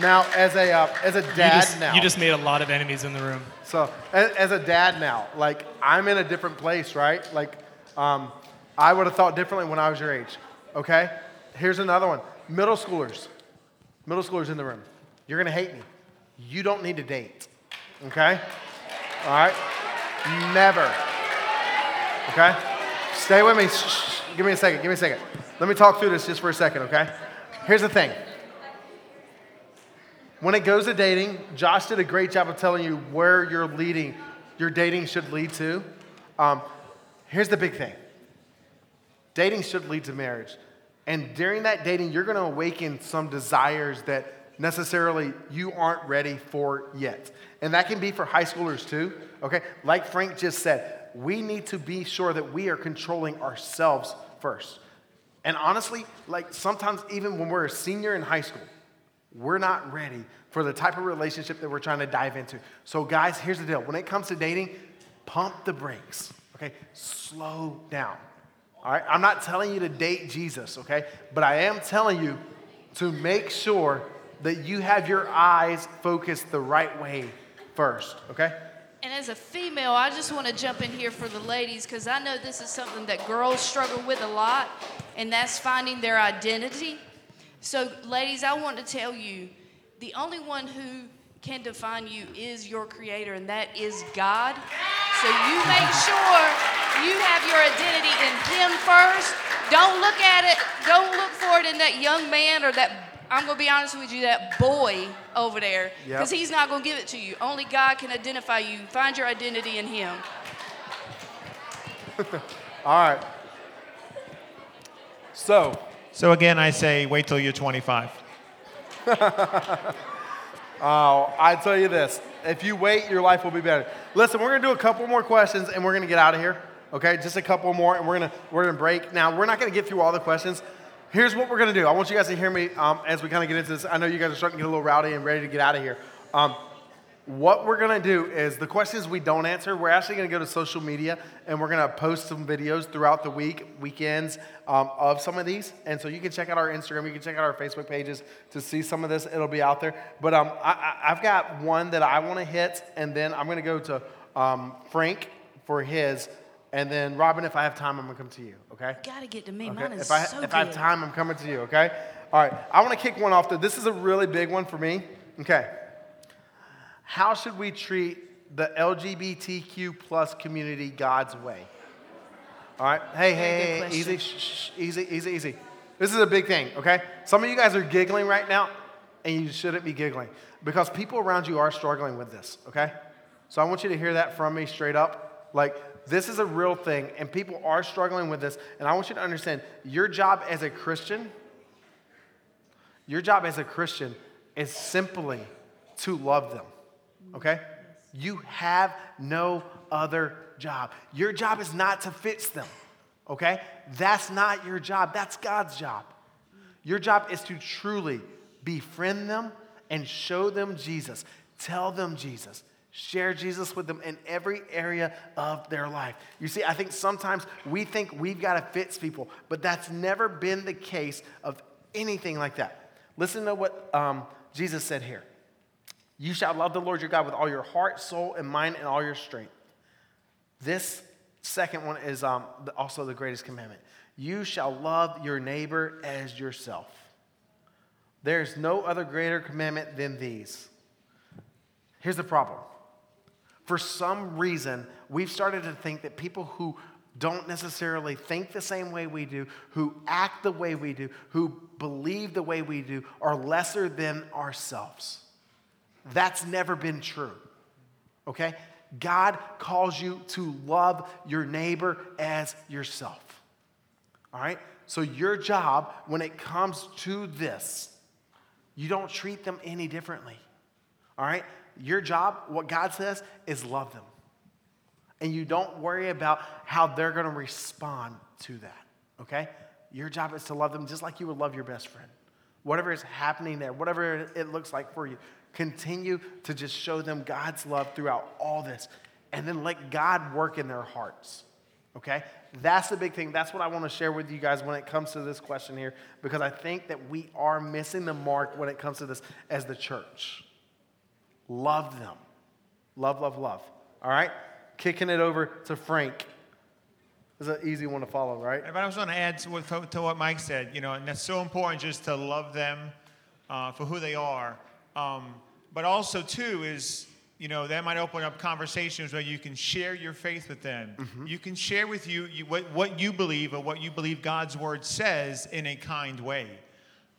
Now, as a, uh, as a You dad just, now. you just made a lot of enemies in the room. So, as, as a dad now, like, I'm in a different place, right? Like, um, I would have thought differently when I was your age, okay? Here's another one middle schoolers. Middle schoolers in the room. You're gonna hate me. You don't need to date, okay? All right? Never. Okay? Stay with me. Shh, shh. Give me a second. Give me a second. Let me talk through this just for a second, okay? Here's the thing. When it goes to dating, Josh did a great job of telling you where you're leading, your dating should lead to. Um, here's the big thing dating should lead to marriage. And during that dating, you're going to awaken some desires that necessarily you aren't ready for yet. And that can be for high schoolers too, okay? Like Frank just said, we need to be sure that we are controlling ourselves first. And honestly, like sometimes even when we're a senior in high school, we're not ready for the type of relationship that we're trying to dive into. So, guys, here's the deal when it comes to dating, pump the brakes, okay? Slow down. All right? I'm not telling you to date Jesus, okay? But I am telling you to make sure that you have your eyes focused the right way first, okay? And as a female, I just want to jump in here for the ladies because I know this is something that girls struggle with a lot, and that's finding their identity. So, ladies, I want to tell you the only one who can define you is your creator, and that is God. So, you make sure you have your identity in Him first. Don't look at it, don't look for it in that young man or that, I'm going to be honest with you, that boy over there, Yep. because he's not going to give it to you. Only God can identify you. Find your identity in Him. All right. So, So again, I say wait till you're 25. Oh, I tell you this if you wait, your life will be better. Listen, we're gonna do a couple more questions and we're gonna get out of here. Okay, just a couple more, and we're gonna we're gonna break. Now, we're not gonna get through all the questions. Here's what we're gonna do. I want you guys to hear me um, as we kind of get into this. I know you guys are starting to get a little rowdy and ready to get out of here. Um, what we're gonna do is the questions we don't answer, we're actually gonna go to social media and we're gonna post some videos throughout the week, weekends um, of some of these. And so you can check out our Instagram, you can check out our Facebook pages to see some of this. It'll be out there. But um, I, I've got one that I wanna hit, and then I'm gonna go to um, Frank for his. And then Robin, if I have time, I'm gonna come to you, okay? Gotta get to me. Okay, Mine is if I, so if I have time, I'm coming to you, okay? All right, I want to kick one off. Though. This is a really big one for me. Okay. How should we treat the LGBTQ plus community God's way? All right. Hey, hey, hey, easy, shh, shh, easy, easy, easy. This is a big thing, okay? Some of you guys are giggling right now, and you shouldn't be giggling because people around you are struggling with this, okay? So I want you to hear that from me straight up. Like, this is a real thing, and people are struggling with this. And I want you to understand your job as a Christian, your job as a Christian is simply to love them, okay? You have no other job. Your job is not to fix them, okay? That's not your job, that's God's job. Your job is to truly befriend them and show them Jesus. Tell them Jesus. Share Jesus with them in every area of their life. You see, I think sometimes we think we've got to fix people, but that's never been the case of anything like that. Listen to what um, Jesus said here You shall love the Lord your God with all your heart, soul, and mind, and all your strength. This second one is um, also the greatest commandment. You shall love your neighbor as yourself. There's no other greater commandment than these. Here's the problem. For some reason, we've started to think that people who don't necessarily think the same way we do, who act the way we do, who believe the way we do, are lesser than ourselves. That's never been true. Okay? God calls you to love your neighbor as yourself. All right? So, your job when it comes to this, you don't treat them any differently. All right? Your job, what God says, is love them. And you don't worry about how they're going to respond to that. Okay? Your job is to love them just like you would love your best friend. Whatever is happening there, whatever it looks like for you, continue to just show them God's love throughout all this. And then let God work in their hearts. Okay? That's the big thing. That's what I want to share with you guys when it comes to this question here, because I think that we are missing the mark when it comes to this as the church. Love them. Love, love, love. All right? Kicking it over to Frank. It's an easy one to follow, right? But I was going to add to what, to what Mike said, you know, and that's so important just to love them uh, for who they are. Um, but also, too, is, you know, that might open up conversations where you can share your faith with them. Mm-hmm. You can share with you, you what, what you believe or what you believe God's word says in a kind way.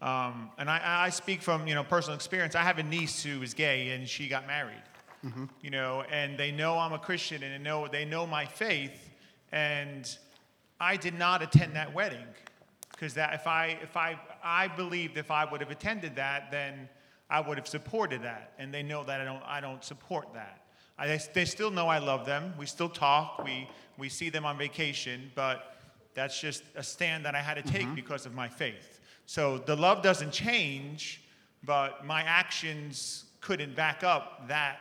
Um, and I, I, speak from, you know, personal experience. I have a niece who is gay and she got married. Mm-hmm. You know, and they know I'm a Christian and they know, they know my faith and I did not attend that wedding because that if I if I I believed if I would have attended that, then I would have supported that, and they know that I don't I don't support that. I, they still know I love them. We still talk. We we see them on vacation, but that's just a stand that I had to take mm-hmm. because of my faith. So the love doesn't change, but my actions couldn't back up that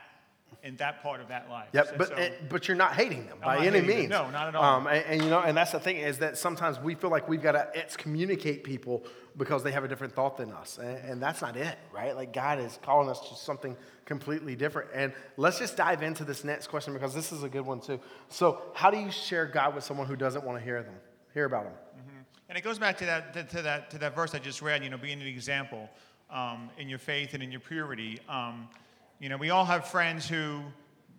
in that part of that life. Yep, but, so, but you're not hating them by any means. Them. No, not at all. Um, and, and, you know, and that's the thing is that sometimes we feel like we've got to excommunicate people because they have a different thought than us, and, and that's not it, right? Like God is calling us to something completely different. And let's just dive into this next question because this is a good one too. So, how do you share God with someone who doesn't want to hear them, hear about Him? And it goes back to that to, that to that verse I just read. You know, being an example um, in your faith and in your purity. Um, you know, we all have friends who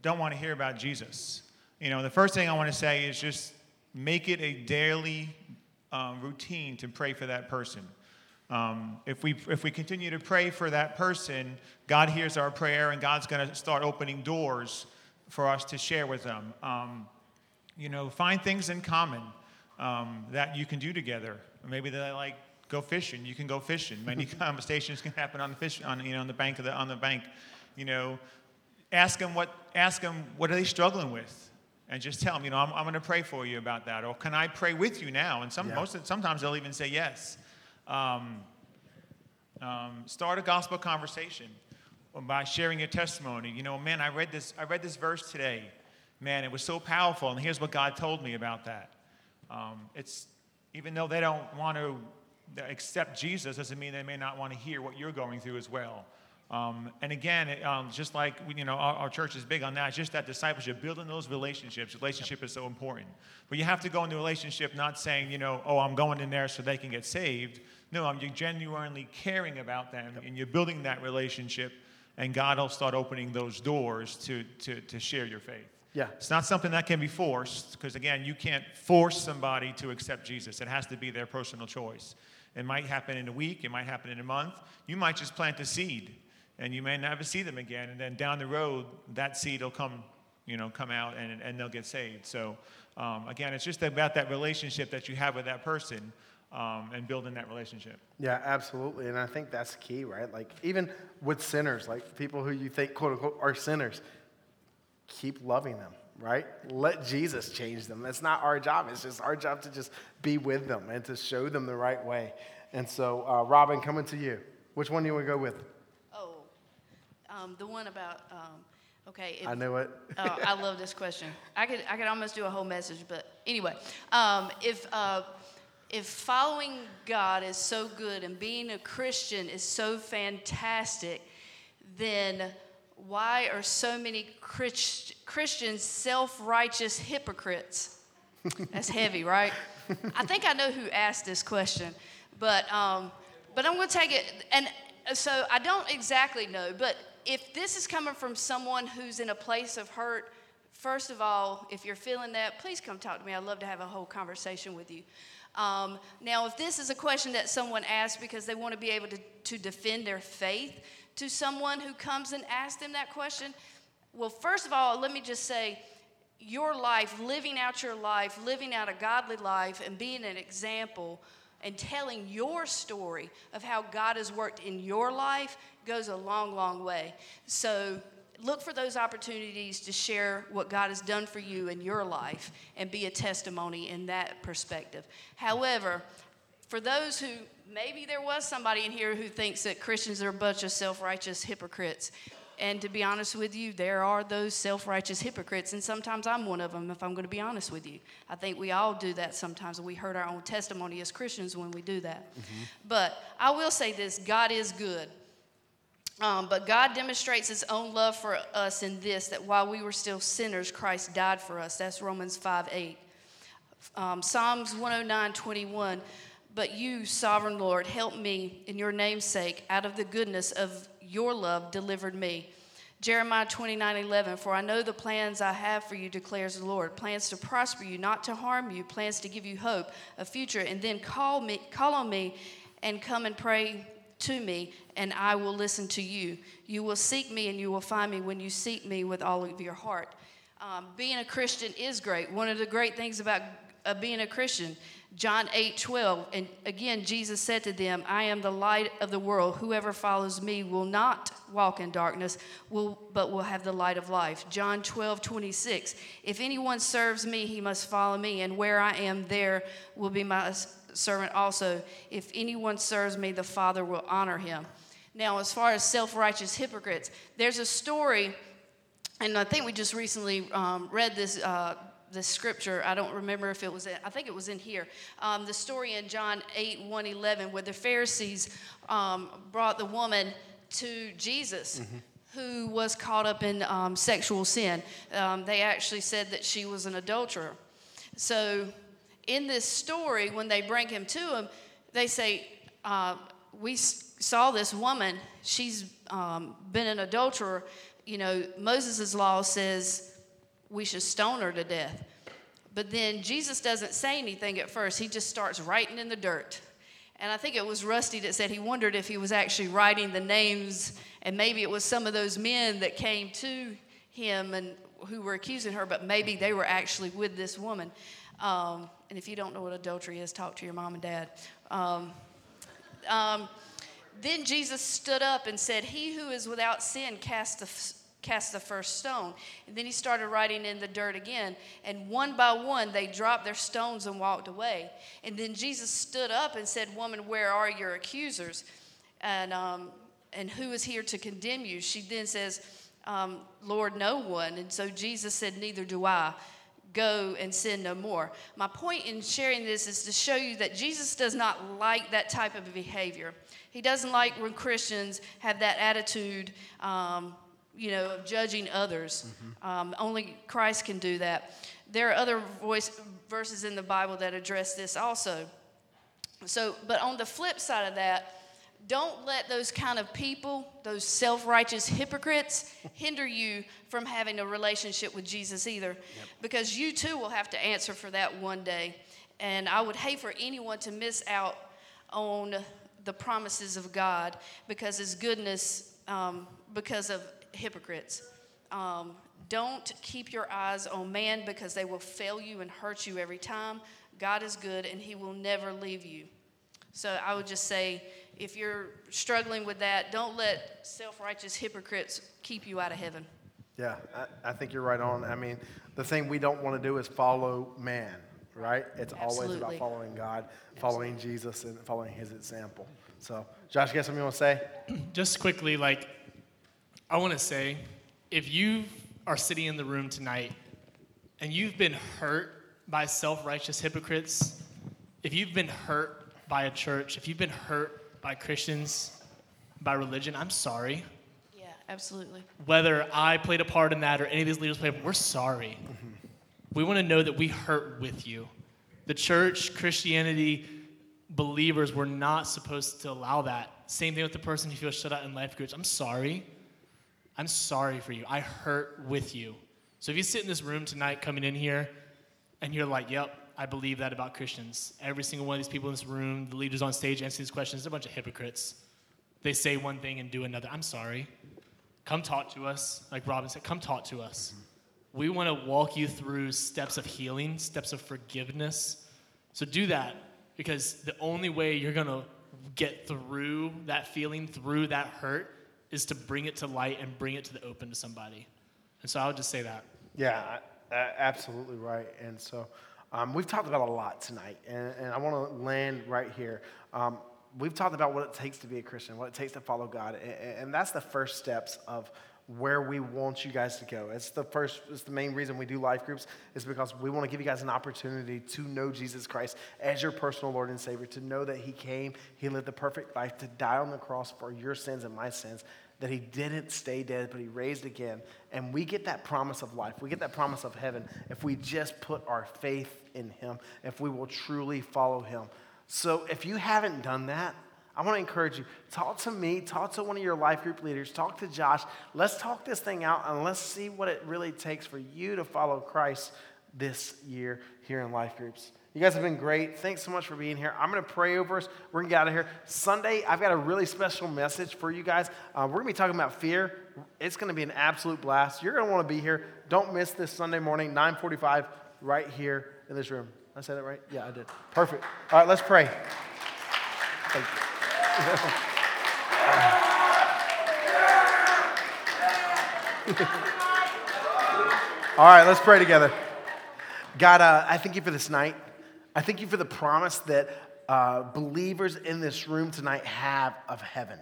don't want to hear about Jesus. You know, the first thing I want to say is just make it a daily um, routine to pray for that person. Um, if, we, if we continue to pray for that person, God hears our prayer and God's going to start opening doors for us to share with them. Um, you know, find things in common um, that you can do together. Maybe they like go fishing. You can go fishing. Many conversations can happen on the fish on you know on the bank of the on the bank you know, ask them what, ask them what are they struggling with? And just tell them, you know, I'm, I'm going to pray for you about that. Or can I pray with you now? And some, yeah. most, sometimes they'll even say yes. Um, um, start a gospel conversation by sharing your testimony. You know, man, I read this, I read this verse today. Man, it was so powerful. And here's what God told me about that. Um, it's, even though they don't want to accept Jesus, doesn't mean they may not want to hear what you're going through as well. Um, and again, it, um, just like you know, our, our, church is big on that. Just that discipleship, building those relationships. Relationship is so important. But you have to go into relationship not saying, you know, oh, I'm going in there so they can get saved. No, I'm you're genuinely caring about them, and you're building that relationship. And God will start opening those doors to to to share your faith. Yeah. It's not something that can be forced, because again, you can't force somebody to accept Jesus. It has to be their personal choice. It might happen in a week. It might happen in a month. You might just plant a seed and you may never see them again. And then down the road, that seed will come, you know, come out and, and they'll get saved. So um, again, it's just about that relationship that you have with that person um, and building that relationship. Yeah, absolutely. And I think that's key, right? Like even with sinners, like people who you think quote unquote are sinners, keep loving them. Right? Let Jesus change them. That's not our job. It's just our job to just be with them and to show them the right way. And so, uh, Robin, coming to you. Which one do you want to go with? Um, the one about, um, okay. If, I know it. uh, I love this question. I could, I could almost do a whole message, but anyway, um, if, uh, if following God is so good and being a Christian is so fantastic, then why are so many Christ, Christians self righteous hypocrites? That's heavy, right? I think I know who asked this question, but, um, but I'm going to take it. And so I don't exactly know, but if this is coming from someone who's in a place of hurt, first of all, if you're feeling that, please come talk to me. I'd love to have a whole conversation with you. Um, now, if this is a question that someone asks because they want to be able to, to defend their faith to someone who comes and asks them that question, Well, first of all, let me just say your life, living out your life, living out a godly life, and being an example and telling your story of how God has worked in your life goes a long, long way. So look for those opportunities to share what God has done for you in your life and be a testimony in that perspective. However, for those who maybe there was somebody in here who thinks that Christians are a bunch of self righteous hypocrites. And to be honest with you, there are those self righteous hypocrites, and sometimes I'm one of them, if I'm going to be honest with you. I think we all do that sometimes, we hurt our own testimony as Christians when we do that. Mm-hmm. But I will say this God is good. Um, but God demonstrates his own love for us in this that while we were still sinners, Christ died for us. That's Romans 5 8. Um, Psalms 109 21. But you, sovereign Lord, help me in your name's sake. Out of the goodness of your love, delivered me. Jeremiah 29 11, for I know the plans I have for you, declares the Lord. Plans to prosper you, not to harm you, plans to give you hope, a future, and then call me, call on me and come and pray to me, and I will listen to you. You will seek me and you will find me when you seek me with all of your heart. Um, being a Christian is great. One of the great things about uh, being a Christian John 8, 12. And again, Jesus said to them, I am the light of the world. Whoever follows me will not walk in darkness, will, but will have the light of life. John 12, 26. If anyone serves me, he must follow me, and where I am, there will be my servant also. If anyone serves me, the Father will honor him. Now, as far as self righteous hypocrites, there's a story, and I think we just recently um, read this. Uh, the scripture. I don't remember if it was, in, I think it was in here. Um, the story in John 8, 1 11, where the Pharisees um, brought the woman to Jesus. Mm-hmm. Who was caught up in um, sexual sin? Um, they actually said that she was an adulterer. So, in this story, when they bring him to him, they say, uh, We saw this woman, she's um, been an adulterer. You know, Moses' law says we should stone her to death. But then Jesus doesn't say anything at first. He just starts writing in the dirt. And I think it was Rusty that said he wondered if he was actually writing the names, and maybe it was some of those men that came to him and who were accusing her, but maybe they were actually with this woman. Um, and if you don't know what adultery is, talk to your mom and dad. Um, um, then Jesus stood up and said, He who is without sin cast the cast the first stone. And then he started writing in the dirt again. And one by one, they dropped their stones and walked away. And then Jesus stood up and said, Woman, where are your accusers? And, um, and who is here to condemn you? She then says, um, Lord, no one. And so Jesus said, Neither do I. Go and sin no more. My point in sharing this is to show you that Jesus does not like that type of behavior. He doesn't like when Christians have that attitude. Um, you know, of judging others. Mm-hmm. Um, only Christ can do that. There are other voice, verses in the Bible that address this also. So, but on the flip side of that, don't let those kind of people, those self righteous hypocrites, hinder you from having a relationship with Jesus either. Yep. Because you too will have to answer for that one day. And I would hate for anyone to miss out on the promises of God because His goodness, um, because of hypocrites. Um, don't keep your eyes on man because they will fail you and hurt you every time. God is good and He will never leave you. So I would just say, if you're struggling with that, don't let self righteous hypocrites keep you out of heaven. Yeah, I, I, think you're right on. I mean, the thing we don't want to do is follow man, right? It's Absolutely. always about following God, following Absolutely. Jesus, and following His example. So, Josh, you got something you want to say? Just quickly, like, I want to say if you are sitting in the room tonight and you've been hurt by self righteous hypocrites, if you've been hurt by a church, if you've been hurt by Christians, by religion, I'm sorry. Yeah, absolutely. Whether I played a part in that or any of these leaders played, we're sorry. Mm-hmm. We want to know that we hurt with you. The church, Christianity, believers were not supposed to allow that. Same thing with the person who feels shut out in life groups. I'm sorry. I'm sorry for you. I hurt with you. So if you sit in this room tonight coming in here and you're like, yep, I believe that about Christians. Every single one of these people in this room, the leaders on stage answering these questions, they're a bunch of hypocrites. They say one thing and do another. I'm sorry. come talk to us. Like Robin said, come talk to us. We want to walk you through steps of healing, steps of forgiveness. So do that because the only way you're going to get through that feeling, through that hurt, is to bring it to light and bring it to the open to somebody. And so I would just say that. Yeah, absolutely right. And so um, we've talked about a lot tonight, and, and I want to land right here. Um, we've talked about what it takes to be a Christian, what it takes to follow God, and, and that's the first steps of where we want you guys to go. It's the first, it's the main reason we do life groups is because we want to give you guys an opportunity to know Jesus Christ as your personal Lord and Savior, to know that He came, He lived the perfect life, to die on the cross for your sins and my sins, that He didn't stay dead, but He raised again. And we get that promise of life. We get that promise of heaven if we just put our faith in Him, if we will truly follow Him. So if you haven't done that, I want to encourage you. Talk to me, talk to one of your life group leaders, talk to Josh. Let's talk this thing out and let's see what it really takes for you to follow Christ this year here in life groups. You guys have been great. Thanks so much for being here. I'm going to pray over us. We're going to get out of here. Sunday, I've got a really special message for you guys. Uh, we're going to be talking about fear. It's going to be an absolute blast. You're going to want to be here. Don't miss this Sunday morning, 9:45, right here in this room. I said that right? Yeah, I did. Perfect. All right, let's pray. All right, let's pray together. God, uh, I thank you for this night. I thank you for the promise that uh, believers in this room tonight have of heaven.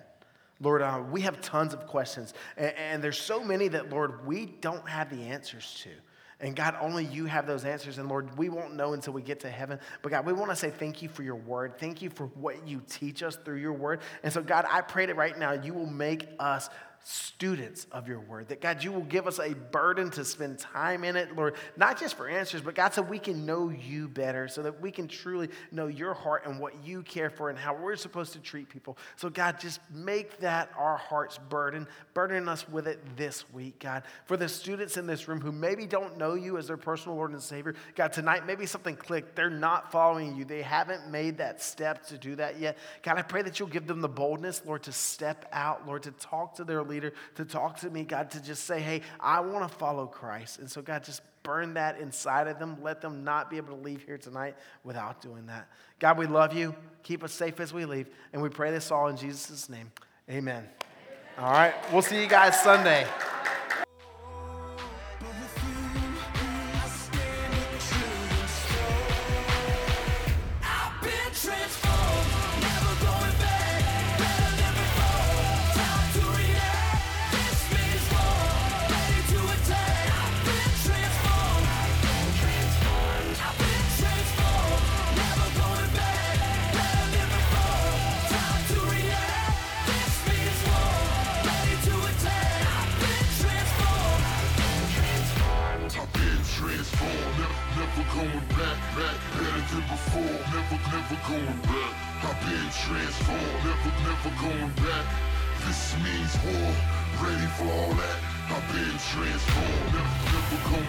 Lord, uh, we have tons of questions, and, and there's so many that, Lord, we don't have the answers to. And God, only you have those answers. And Lord, we won't know until we get to heaven. But God, we want to say thank you for your word. Thank you for what you teach us through your word. And so, God, I pray that right now you will make us students of your word. That God, you will give us a burden to spend time in it, Lord, not just for answers, but God, so we can know you better, so that we can truly know your heart and what you care for and how we're supposed to treat people. So, God, just make that our heart's burden, burden us with it this week, God. For the students in this room who maybe don't know you as their personal Lord and Savior, God, tonight maybe something clicked. They're not following you, they haven't made that step to do that yet. God, I pray that you'll give them the boldness, Lord, to step out, Lord, to talk to their leader, to talk to me, God, to just say, hey, I want to follow Christ. And so, God, just burn that inside of them. Let them not be able to leave here tonight without doing that. God, we love you. Keep us safe as we leave. And we pray this all in Jesus' name. Amen. Amen. All right. We'll see you guys Sunday. Transformed, never, never going back. This means war, ready for all that. I've been transformed, never, never going